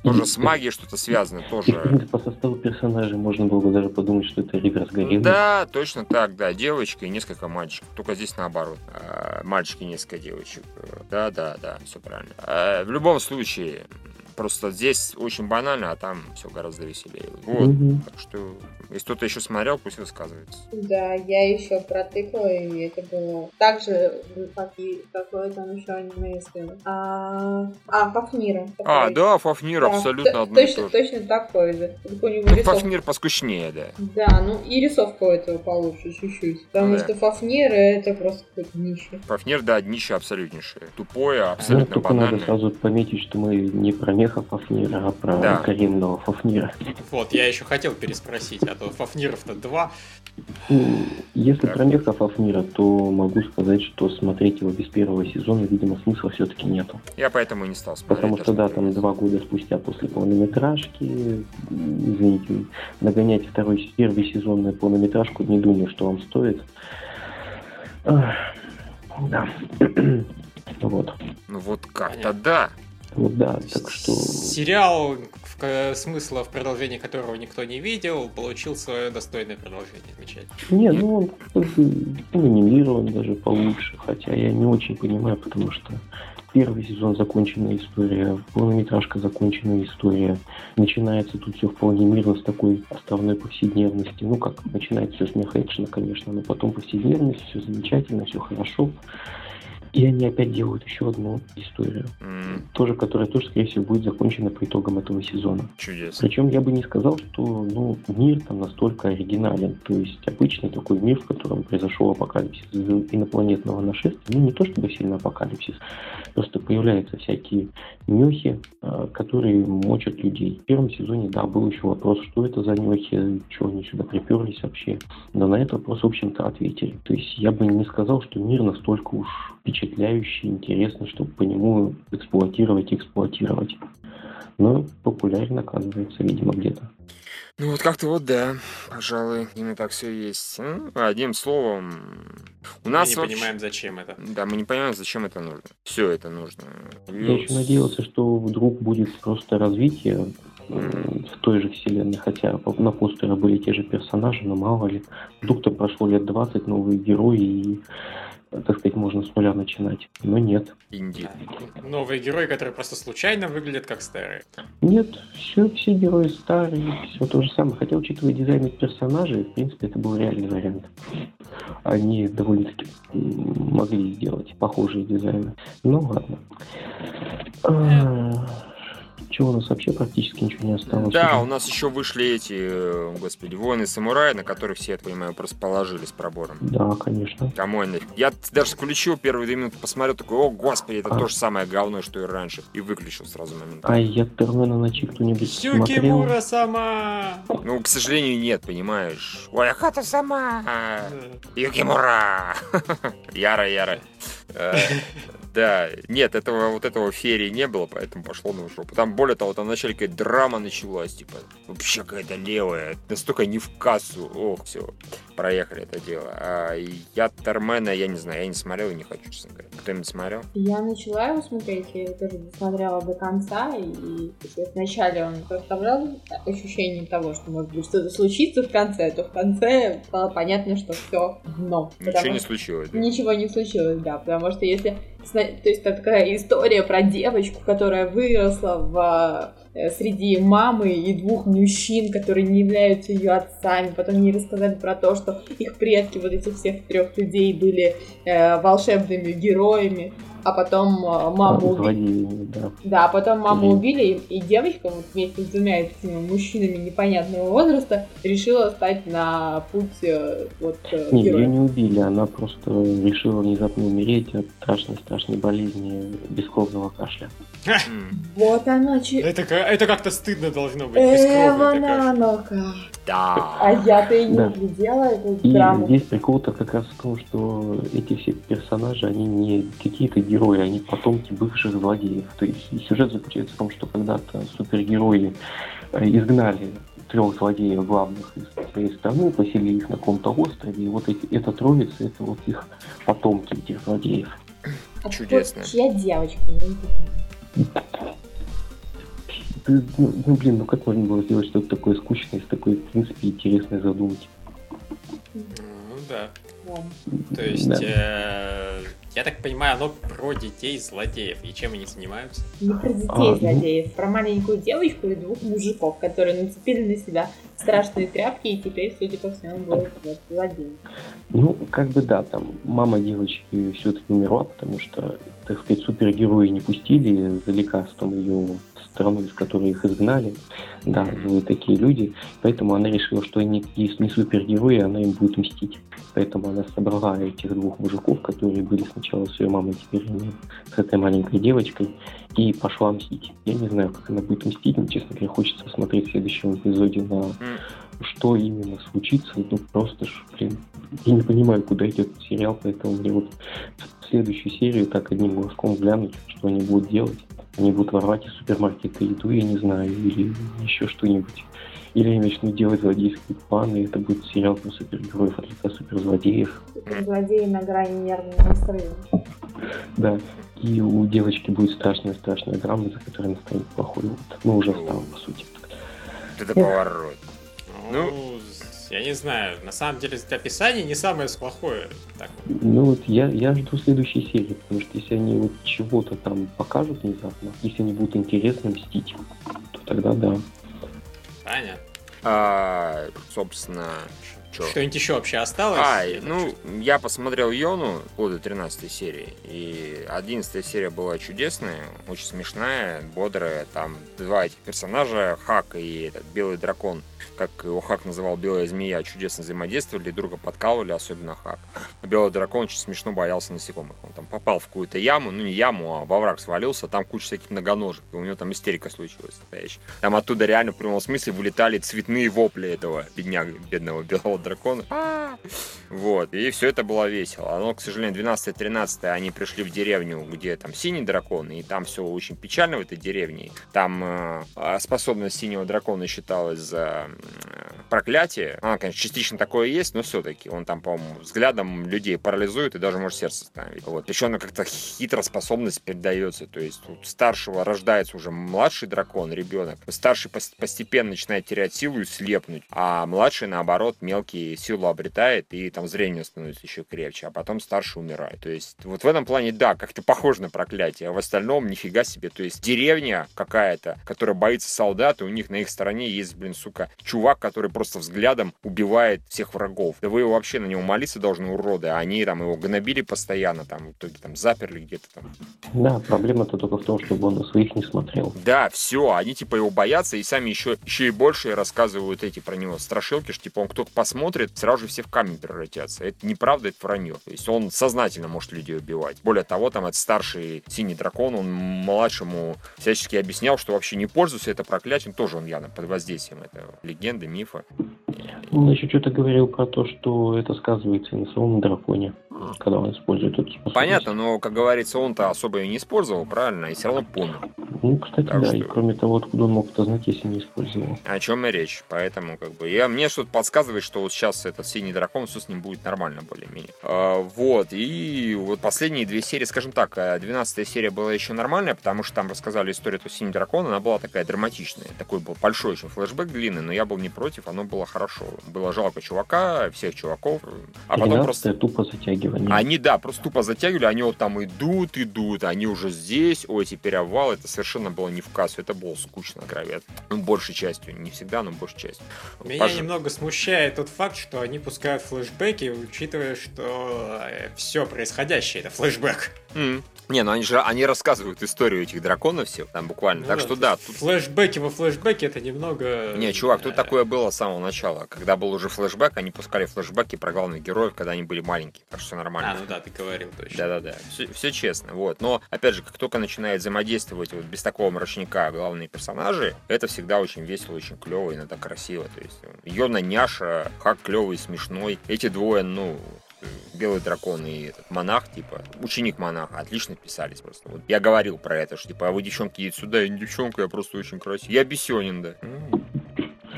Тоже с магией что-то связано, И, в тоже. принципе, по составу персонажей можно было бы даже подумать, что это Риверс Гарем. Да, точно так, да. Девочка и несколько мальчиков. Только здесь наоборот. А, Мальчики и несколько девочек. Да, да, да, все правильно. А, В любом случае, просто здесь очень банально, а там все гораздо веселее. Вот. Мгм. Так что, если кто-то еще смотрел, пусть высказывается. Да, я еще протыкала, и это было так же, как и какое там еще аниме, если... А, а Фафнира. А, да, Фафнир Да, абсолютно т- одно и точно, то же. точно такой же. Только Ну, Фафнир поскучнее, да. Да, ну и рисовка у этого получше чуть-чуть. Потому Да. что Фафнир это просто какой-то нищий. Фафнир, да, днище абсолютнейшее. Тупое, Ну, абсолютно надо банальное. сразу пометить, что мы не про меха Фафнира, а про Да. каремного Фафнира. Вот, я еще хотел переспросить, а то Фафниров-то два. Если Так. про меха Фафнира, то могу сказать, что смотреть его без первого сезона, видимо, смысла все-таки нету. Я поэтому и не стал смотреть. Потому что, да, там два года спустя после полнометражки, извините, нагонять второй, первый сезон на полнометражку, не думаю, что вам стоит. Да. Вот. Ну вот как-то да. Вот да, так что... Сериал, смысла в продолжении которого никто не видел, получил свое достойное продолжение. Замечательно. Не, ну он анимирован даже получше, хотя я не очень понимаю, потому что первый сезон законченная история, полнометражка законченная история, начинается тут все вполне мирно с такой островной повседневности, ну как, начинается все с меха конечно, но потом повседневность, все замечательно, все хорошо, и они опять делают еще одну историю, М, тоже, которая тоже, скорее всего, будет закончена по итогам этого сезона. Чудесно. Причем я бы не сказал, что ну, мир там настолько оригинален. То есть обычный такой мир, в котором произошел апокалипсис инопланетного нашествия. Ну, не то чтобы сильно апокалипсис, просто появляются всякие мехи, а, которые мочат людей. В первом сезоне, да, был еще вопрос, что это за мехи, чего они сюда приперлись вообще. Но на этот вопрос, в общем-то, ответили. То есть я бы не сказал, что мир настолько уж впечатляющий, интересный, чтобы по нему эксплуатировать, эксплуатировать. Но популярен, оказывается, видимо, где-то. Ну вот как-то вот да, пожалуй, именно так все есть. Ну, одним словом, у Мы нас не вообще- понимаем, зачем это. Да, мы не понимаем, зачем это нужно. Все это нужно. Я еще надеялся, что вдруг будет просто развитие в той же вселенной, хотя на постере были те же персонажи, но мало ли. Вдруг-то прошло лет 20, новые герои, и, так сказать, можно с нуля начинать. Но нет. Инди. Новые герои, которые просто случайно выглядят как старые. Нет, все, все герои старые, все то же самое. Хотя, учитывая дизайн персонажей, в принципе, это был реальный вариант. Они довольно-таки могли сделать похожие дизайны. Ну ладно. Чего у нас вообще практически ничего не осталось? Да, уже? у нас еще вышли эти, э, господи, воины самураи, на которых все, я понимаю, просто положили с пробором. Да, конечно. Кому я нафиг? Я даже включил первые две минуты, посмотрел, такой, о, господи, это А. то же самое говно, что и раньше. И выключил сразу моментально. А я Термена ночи кто-нибудь смотрел? Юкимура сама! Ну, к сожалению, нет, понимаешь. Ой, хата сама! Юкимура! Яра, яра. Да, нет, этого вот этого ферии не было, поэтому пошло на жопу. Там, более того, там вначале какая-то драма началась, типа, вообще какая-то левая, настолько не в кассу. Ох, все, проехали это дело. А я Термена, я не знаю, я не смотрел и не хочу, честно говоря. Кто-нибудь смотрел? Я начала его смотреть, я его тоже досмотрела до конца, и есть вначале он представлял ощущение того, что может быть что-то случится в конце, то в конце стало понятно, что все дно. Ничего не случилось. да? Ничего не случилось, да, потому что если... То есть это такая история про девочку, которая выросла в, э, среди мамы и двух мужчин, которые не являются ее отцами. Потом ей рассказали про то, что их предки, вот этих всех трех людей, были э, волшебными героями. А потом э, маму убили. Да. Да, а потом маму убили, и, девочка вот вместе с двумя этими мужчинами непонятного возраста решила стать на путь э, вот э, Не, ее героя. не убили, она просто решила внезапно умереть от страшной-страшной болезни бескровного кашля. Вот оно че... Это, это как-то стыдно должно быть. Эва бескровная такая. Нанока. А Да. я-то и не Да. глядела эту И драму. здесь прикол-то как раз в том, что эти все персонажи, они не какие-то герои, они потомки бывших злодеев. То есть сюжет заключается в том, что когда-то супергерои э, изгнали трех злодеев главных из своей страны, поселили их на каком-то острове, и вот эти, эта троица, это вот их потомки этих злодеев. А чудесно. чья девочка? ты, ну, ну, блин, ну как можно было сделать что-то такое скучное, с такой, в принципе, интересной задумки? Ну да. То есть, Да. э, я так понимаю, оно про детей злодеев. И чем они занимаются? Не про детей А, ну- злодеев, про маленькую девочку и двух мужиков, которые нацепили на себя страшные тряпки и теперь, судя по всему, будут вот, злодеи. Ну, как бы да, там мама девочки все-таки умерла, потому что, так сказать, супергерои не пустили за лекарством ее страну, из которой их изгнали. Да, злые такие люди. Поэтому она решила, что они не супергерои, она им будет мстить. Поэтому она собрала этих двух мужиков, которые были сначала с ее мамой, теперь они с этой маленькой девочкой, и пошла мстить. Я не знаю, как она будет мстить, но, честно говоря, хочется посмотреть в следующем эпизоде на. Что именно случится, ну просто ж, блин, я не понимаю, куда идет этот сериал, поэтому мне вот в следующую серию так одним глазком глянуть, что они будут делать. Они будут воровать из супермаркета еду, я не знаю, или еще что-нибудь. Или они начнут делать злодейские планы, и это будет сериал про супергероев от лица суперзлодеев. Злодеи на грани нервного срыва. Да, и у девочки будет страшная-страшная драма, за которой она станет плохой. Вот. Ну, уже стала, по сути. Это поворот. Ну, я не знаю. На самом деле, описание не самое плохое. Так, Ну вот я, я жду следующей серии, потому что если они вот чего-то там покажут внезапно, если они будут интересно мстить, то тогда да. понятно. А, собственно, чё? Что-нибудь еще вообще осталось? А, Я ну, так я посмотрел Йону до 13 серии, и 11 серия была чудесная, очень смешная, бодрая, там два этих персонажа, Хак и этот Белый Дракон, как его Хак называл Белая Змея, чудесно взаимодействовали, друга подкалывали, особенно Хак. А Белый Дракон очень смешно боялся насекомых, он там попал в какую-то яму, ну не яму, а во враг свалился, там куча всяких многоножек, и у него там истерика случилась настоящая. Там оттуда реально в прямом смысле вылетали цветные вопли этого бедняга, бедного белого дракона. А! Вот, и все это было весело. Оно, к сожалению, 12-13 они пришли в деревню, где там синий дракон, и там все очень печально в этой деревне. Там э, а способность синего дракона считалась за проклятие. Она, конечно, частично такое есть, но все-таки он там, по-моему, взглядом людей парализует и даже может сердце остановить. Вот. Еще она как-то хитро способность передается. То есть у старшего рождается уже младший дракон, ребенок. Старший пос- постепенно начинает терять силу и слепнуть, а младший, наоборот, мелкий силу обретает и там зрение становится еще крепче, а потом старший умирает. То есть вот в этом плане, да, как-то похоже на проклятие, а в остальном нифига себе. То есть деревня какая-то, которая боится солдат, и у них на их стороне есть, блин, сука, чувак, который просто взглядом убивает всех врагов. Да вы вообще на него молиться должны, уроды, а они там его гнобили постоянно, там, в итоге там заперли где-то там. Да, проблема-то только в том, чтобы он на своих не смотрел. Да, все, они типа его боятся и сами еще, еще и больше рассказывают эти про него страшилки, что типа он кто посмотрит, сразу же все в камень превратятся. Это неправда, это вранье. То есть он сознательно может людей убивать. Более того, там этот старший синий дракон, он младшему всячески объяснял, что вообще не пользуйся это проклятием, тоже он явно под воздействием этого легенды, мифа. Он еще что-то говорил про то, что это сказывается и на самом драконе, когда он использует эту способность. Понятно, но, как говорится, он-то особо ее не использовал, правильно, и все равно помнил. Ну, кстати, Так да, что- и кроме того, откуда он мог это знать, если не использовал. О чем и речь. Поэтому, как бы, я, мне что-то подсказывает, что вот сейчас этот синий дракон, все с ним будет нормально более-менее. А, вот, и вот последние две серии, скажем так, 12 серия была еще нормальная, потому что там рассказали историю этого синего дракона, она была такая драматичная. Такой был большой очень флешбэк длинный, но я был не против, оно было хорошо. Было жалко чувака, всех чуваков. А потом просто... 13 тупо затягивание. Они, да, просто тупо затягивали, они вот там идут, идут, они уже здесь, ой, теперь овал, это совершенно было не в кассу, это было скучно, откровенно. Ну, большей частью, не всегда, но большей частью. Меня Пож- немного смущает тот факт, что они пускают флешбеки, учитывая, что все происходящее это флешбэк. М. Не, ну они же, они рассказывают историю этих драконов всех, там буквально, Ну так да, что то да, тут... Флешбеки во флешбеке это немного... Не, чувак, тут э, такое было с самого начала. Когда был уже флешбэк, они пускали флешбэки про главных героев, когда они были маленькие. Так что все нормально. А, ну да, ты говорил точно. Да-да-да, все, честно, вот. Но, опять же, как только начинает взаимодействовать вот без такого мрачника главные персонажи, это всегда очень весело, очень клево, иногда красиво. То есть, Йона няша, Хак клевый, смешной. Эти двое, ну, Белый дракон и этот монах, типа, ученик монаха, отлично писались просто. Вот я говорил про это, что типа, а вы, девчонки, идите сюда, я не девчонка, я просто очень красивый. Я бесенин, да.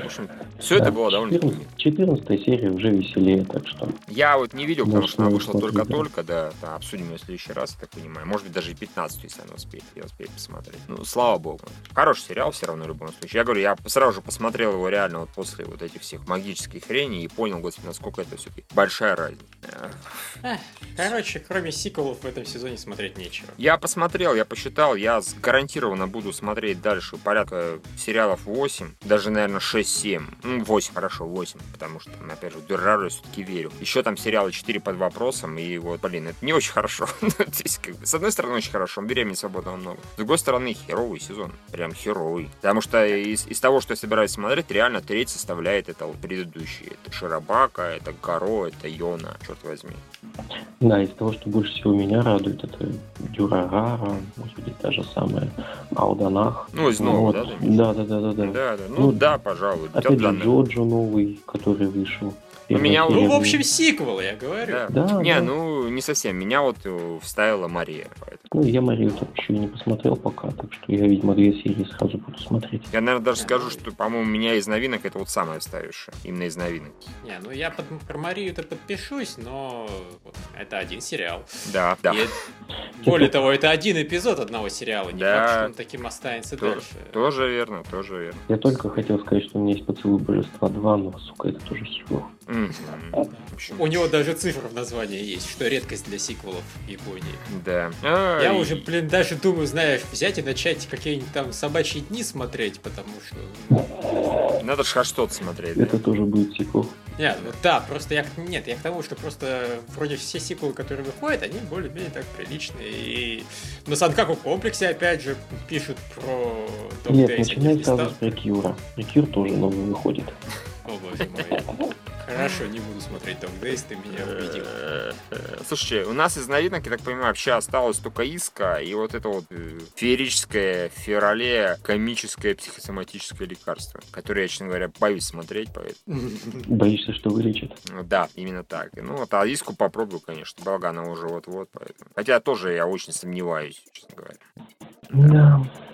В общем, все да, это было довольно... 14 серия уже веселее, так что... Я вот не видел, потому что она вышла только-только, да. да, обсудим ее в следующий раз, так понимаю. Может быть, даже и 15, если она успеет, я успею посмотреть. Ну, слава богу. Хороший сериал все равно в любом случае. Я говорю, я сразу же посмотрел его реально вот после вот этих всех магических хреней и понял, господи, насколько это все большая разница. Короче, кроме сиквелов в этом сезоне смотреть нечего. Я посмотрел, я посчитал, я гарантированно буду смотреть дальше порядка сериалов 8, даже, наверное, 6 7, 8, хорошо, 8, потому что, опять же, в Дюрару я все-таки верю. Еще там сериалы 4 под вопросом, и вот, блин, это не очень хорошо. Ну, с одной стороны, очень хорошо, времени свободного много. С другой стороны, херовый сезон, прям херовый. Потому что из, из того, что я собираюсь смотреть, реально треть составляет это предыдущие. Это Широбака, это Гаро, это Йона, черт возьми. Да, из того, что больше всего меня радует, это Дюрарара, может быть, та же самая Алданах. Ну, из нового, вот. да, да? Да, да, да, да, да. Да, да, ну, ну да, пожалуйста пожалуй. Опять же, Джоджо новый, который вышел. Первая меня- Ну, в общем, сиквел, я говорю. Да. Да, Не, да. ну не совсем. Меня вот э, вставила Мария. поэтому. Ну, я Марию так еще и не посмотрел пока, так что я, видимо, две серии сразу буду смотреть. Я, наверное, даже скажу, что, по-моему, меня из новинок это вот самое вставившее. Именно из новинок. Не, ну я под, про Марию-то подпишусь, но вот это один сериал. Да, да. И более того, это один эпизод одного сериала. Не Да. факт, что он таким останется То- дальше. Тоже верно, тоже верно. Я только хотел сказать, что у меня есть поцелуй божества 2, но, сука, это тоже херово. У него даже цифра в названии есть, что редкость для сиквелов в Японии. Да. Я уже, блин, даже думаю, знаешь, взять и начать какие-нибудь там собачьи дни смотреть, потому что... ну, Надо же что-то смотреть. Это тоже будет сиквел. Нет, ну да, просто я... к- Нет, я к тому, что просто вроде все сиквелы, которые выходят, они более-менее так приличные. И на Санкаку комплексе, опять же, пишут про Нет, начинай они сразу с Рекьюра. Рекьюр тоже новый выходит. О, боже мой. Хорошо, не буду смотреть Dog Days, ты меня убедил. Э, Слушайте, у нас из новинок, я так понимаю, вообще осталось только Иска и вот это вот э, феерическое, феврале, комическое психосоматическое лекарство, которое я, честно говоря, боюсь смотреть, поэтому... Боишься, что вылечит? Ну Да, именно так. Ну вот, а Иску попробую, конечно, благо она уже вот-вот, поэтому... Хотя тоже я очень сомневаюсь, честно говоря. Да. А,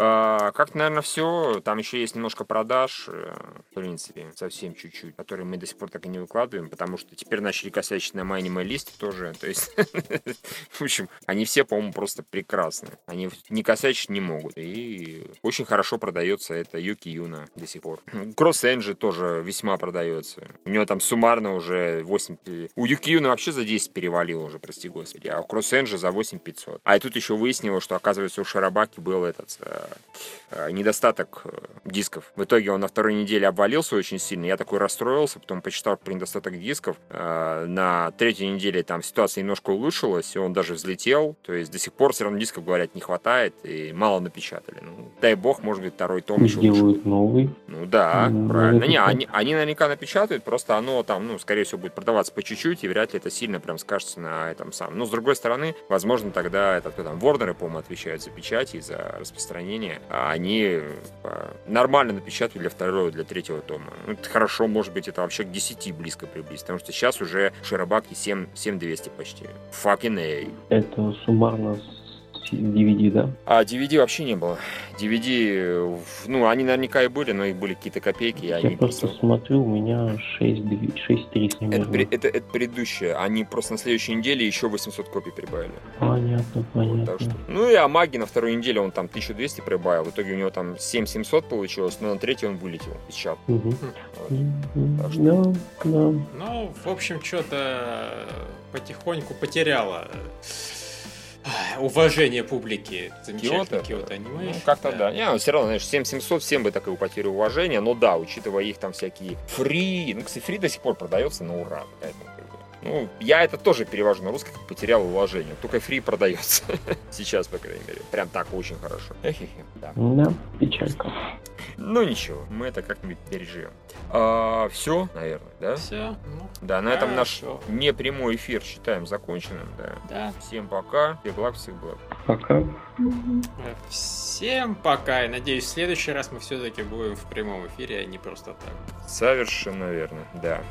как, наверное, все. Там еще есть немножко продаж, э, в принципе, совсем чуть-чуть, которые мы до сих пор так и не выкладываем, потому что теперь начали косячить на Anime листе тоже. То есть, в общем, они все, по-моему, просто прекрасны. Они не косячить не могут. И очень хорошо продается это Юки Юна до сих пор. Кросс Энджи тоже весьма продается. У него там суммарно уже 8... пи- У Юки Юна вообще за 10 перевалило уже, прости господи, а у Кросс Энджи за 8 500. А и тут еще выяснилось, что, оказывается, у Шарабаки был этот э, недостаток э, дисков. В итоге он на второй неделе обвалился очень сильно. Я такой расстроился, потом почитал про недостаток дисков. Э, На третьей неделе там ситуация немножко улучшилась, и он даже взлетел. То есть до сих пор все равно дисков, говорят, не хватает, и мало напечатали. Ну, дай бог, может быть, второй том еще лучше. Сделают новый. Ну да, Ну, правильно. Не, они, они наверняка напечатают, просто оно там, ну, скорее всего, будет продаваться по чуть-чуть, и вряд ли это сильно прям скажется на этом самом. Но, с другой стороны, возможно, тогда это кто там, Ворнеры, по-моему, отвечают за печать и за распространение, а они э, нормально напечатают для второго, для третьего тома. Ну, это хорошо, может быть, это вообще к 10 близко приблизить, потому что сейчас уже Широбаки 7, 7200 почти. Fucking A. Это суммарно DVD, да? А DVD вообще не было. DVD, ну, они наверняка и были, но их были какие-то копейки, Я они просто смотрю, у меня 6, 6 3 Это, это, это предыдущее. Они просто на следующей неделе еще 800 копий прибавили. Понятно, Вот, понятно. так что- Ну и Амаги на второй неделе он там 1200 прибавил. В итоге у него там 7700 получилось, но на третий он вылетел из чата. Мгм. Вот. Что- Да, да. Ну, в общем, что-то потихоньку потеряло уважение публики. Замечательно, Киото? Киото аниме. Ну, как-то да. Не, все равно, знаешь, 7700 всем бы такое потерю уважения, но да, учитывая их там всякие фри, ну, кстати, фри до сих пор продается на ура. поэтому, Ну, я это тоже перевожу на русский, как потерял уважение. Только фри продается. Сейчас, по крайней мере. Прям так очень хорошо. Эхе-хе, да. Да, печалька. Ну ничего, мы это как-нибудь переживем. все, наверное, да? Все, ну, Да, на этом наш непрямой эфир считаем законченным, да. да. Всем пока, всех благ, всех благ. Пока. Э, Всем пока. И надеюсь, в следующий раз мы все-таки будем в прямом эфире, а не просто так. Совершенно верно, да.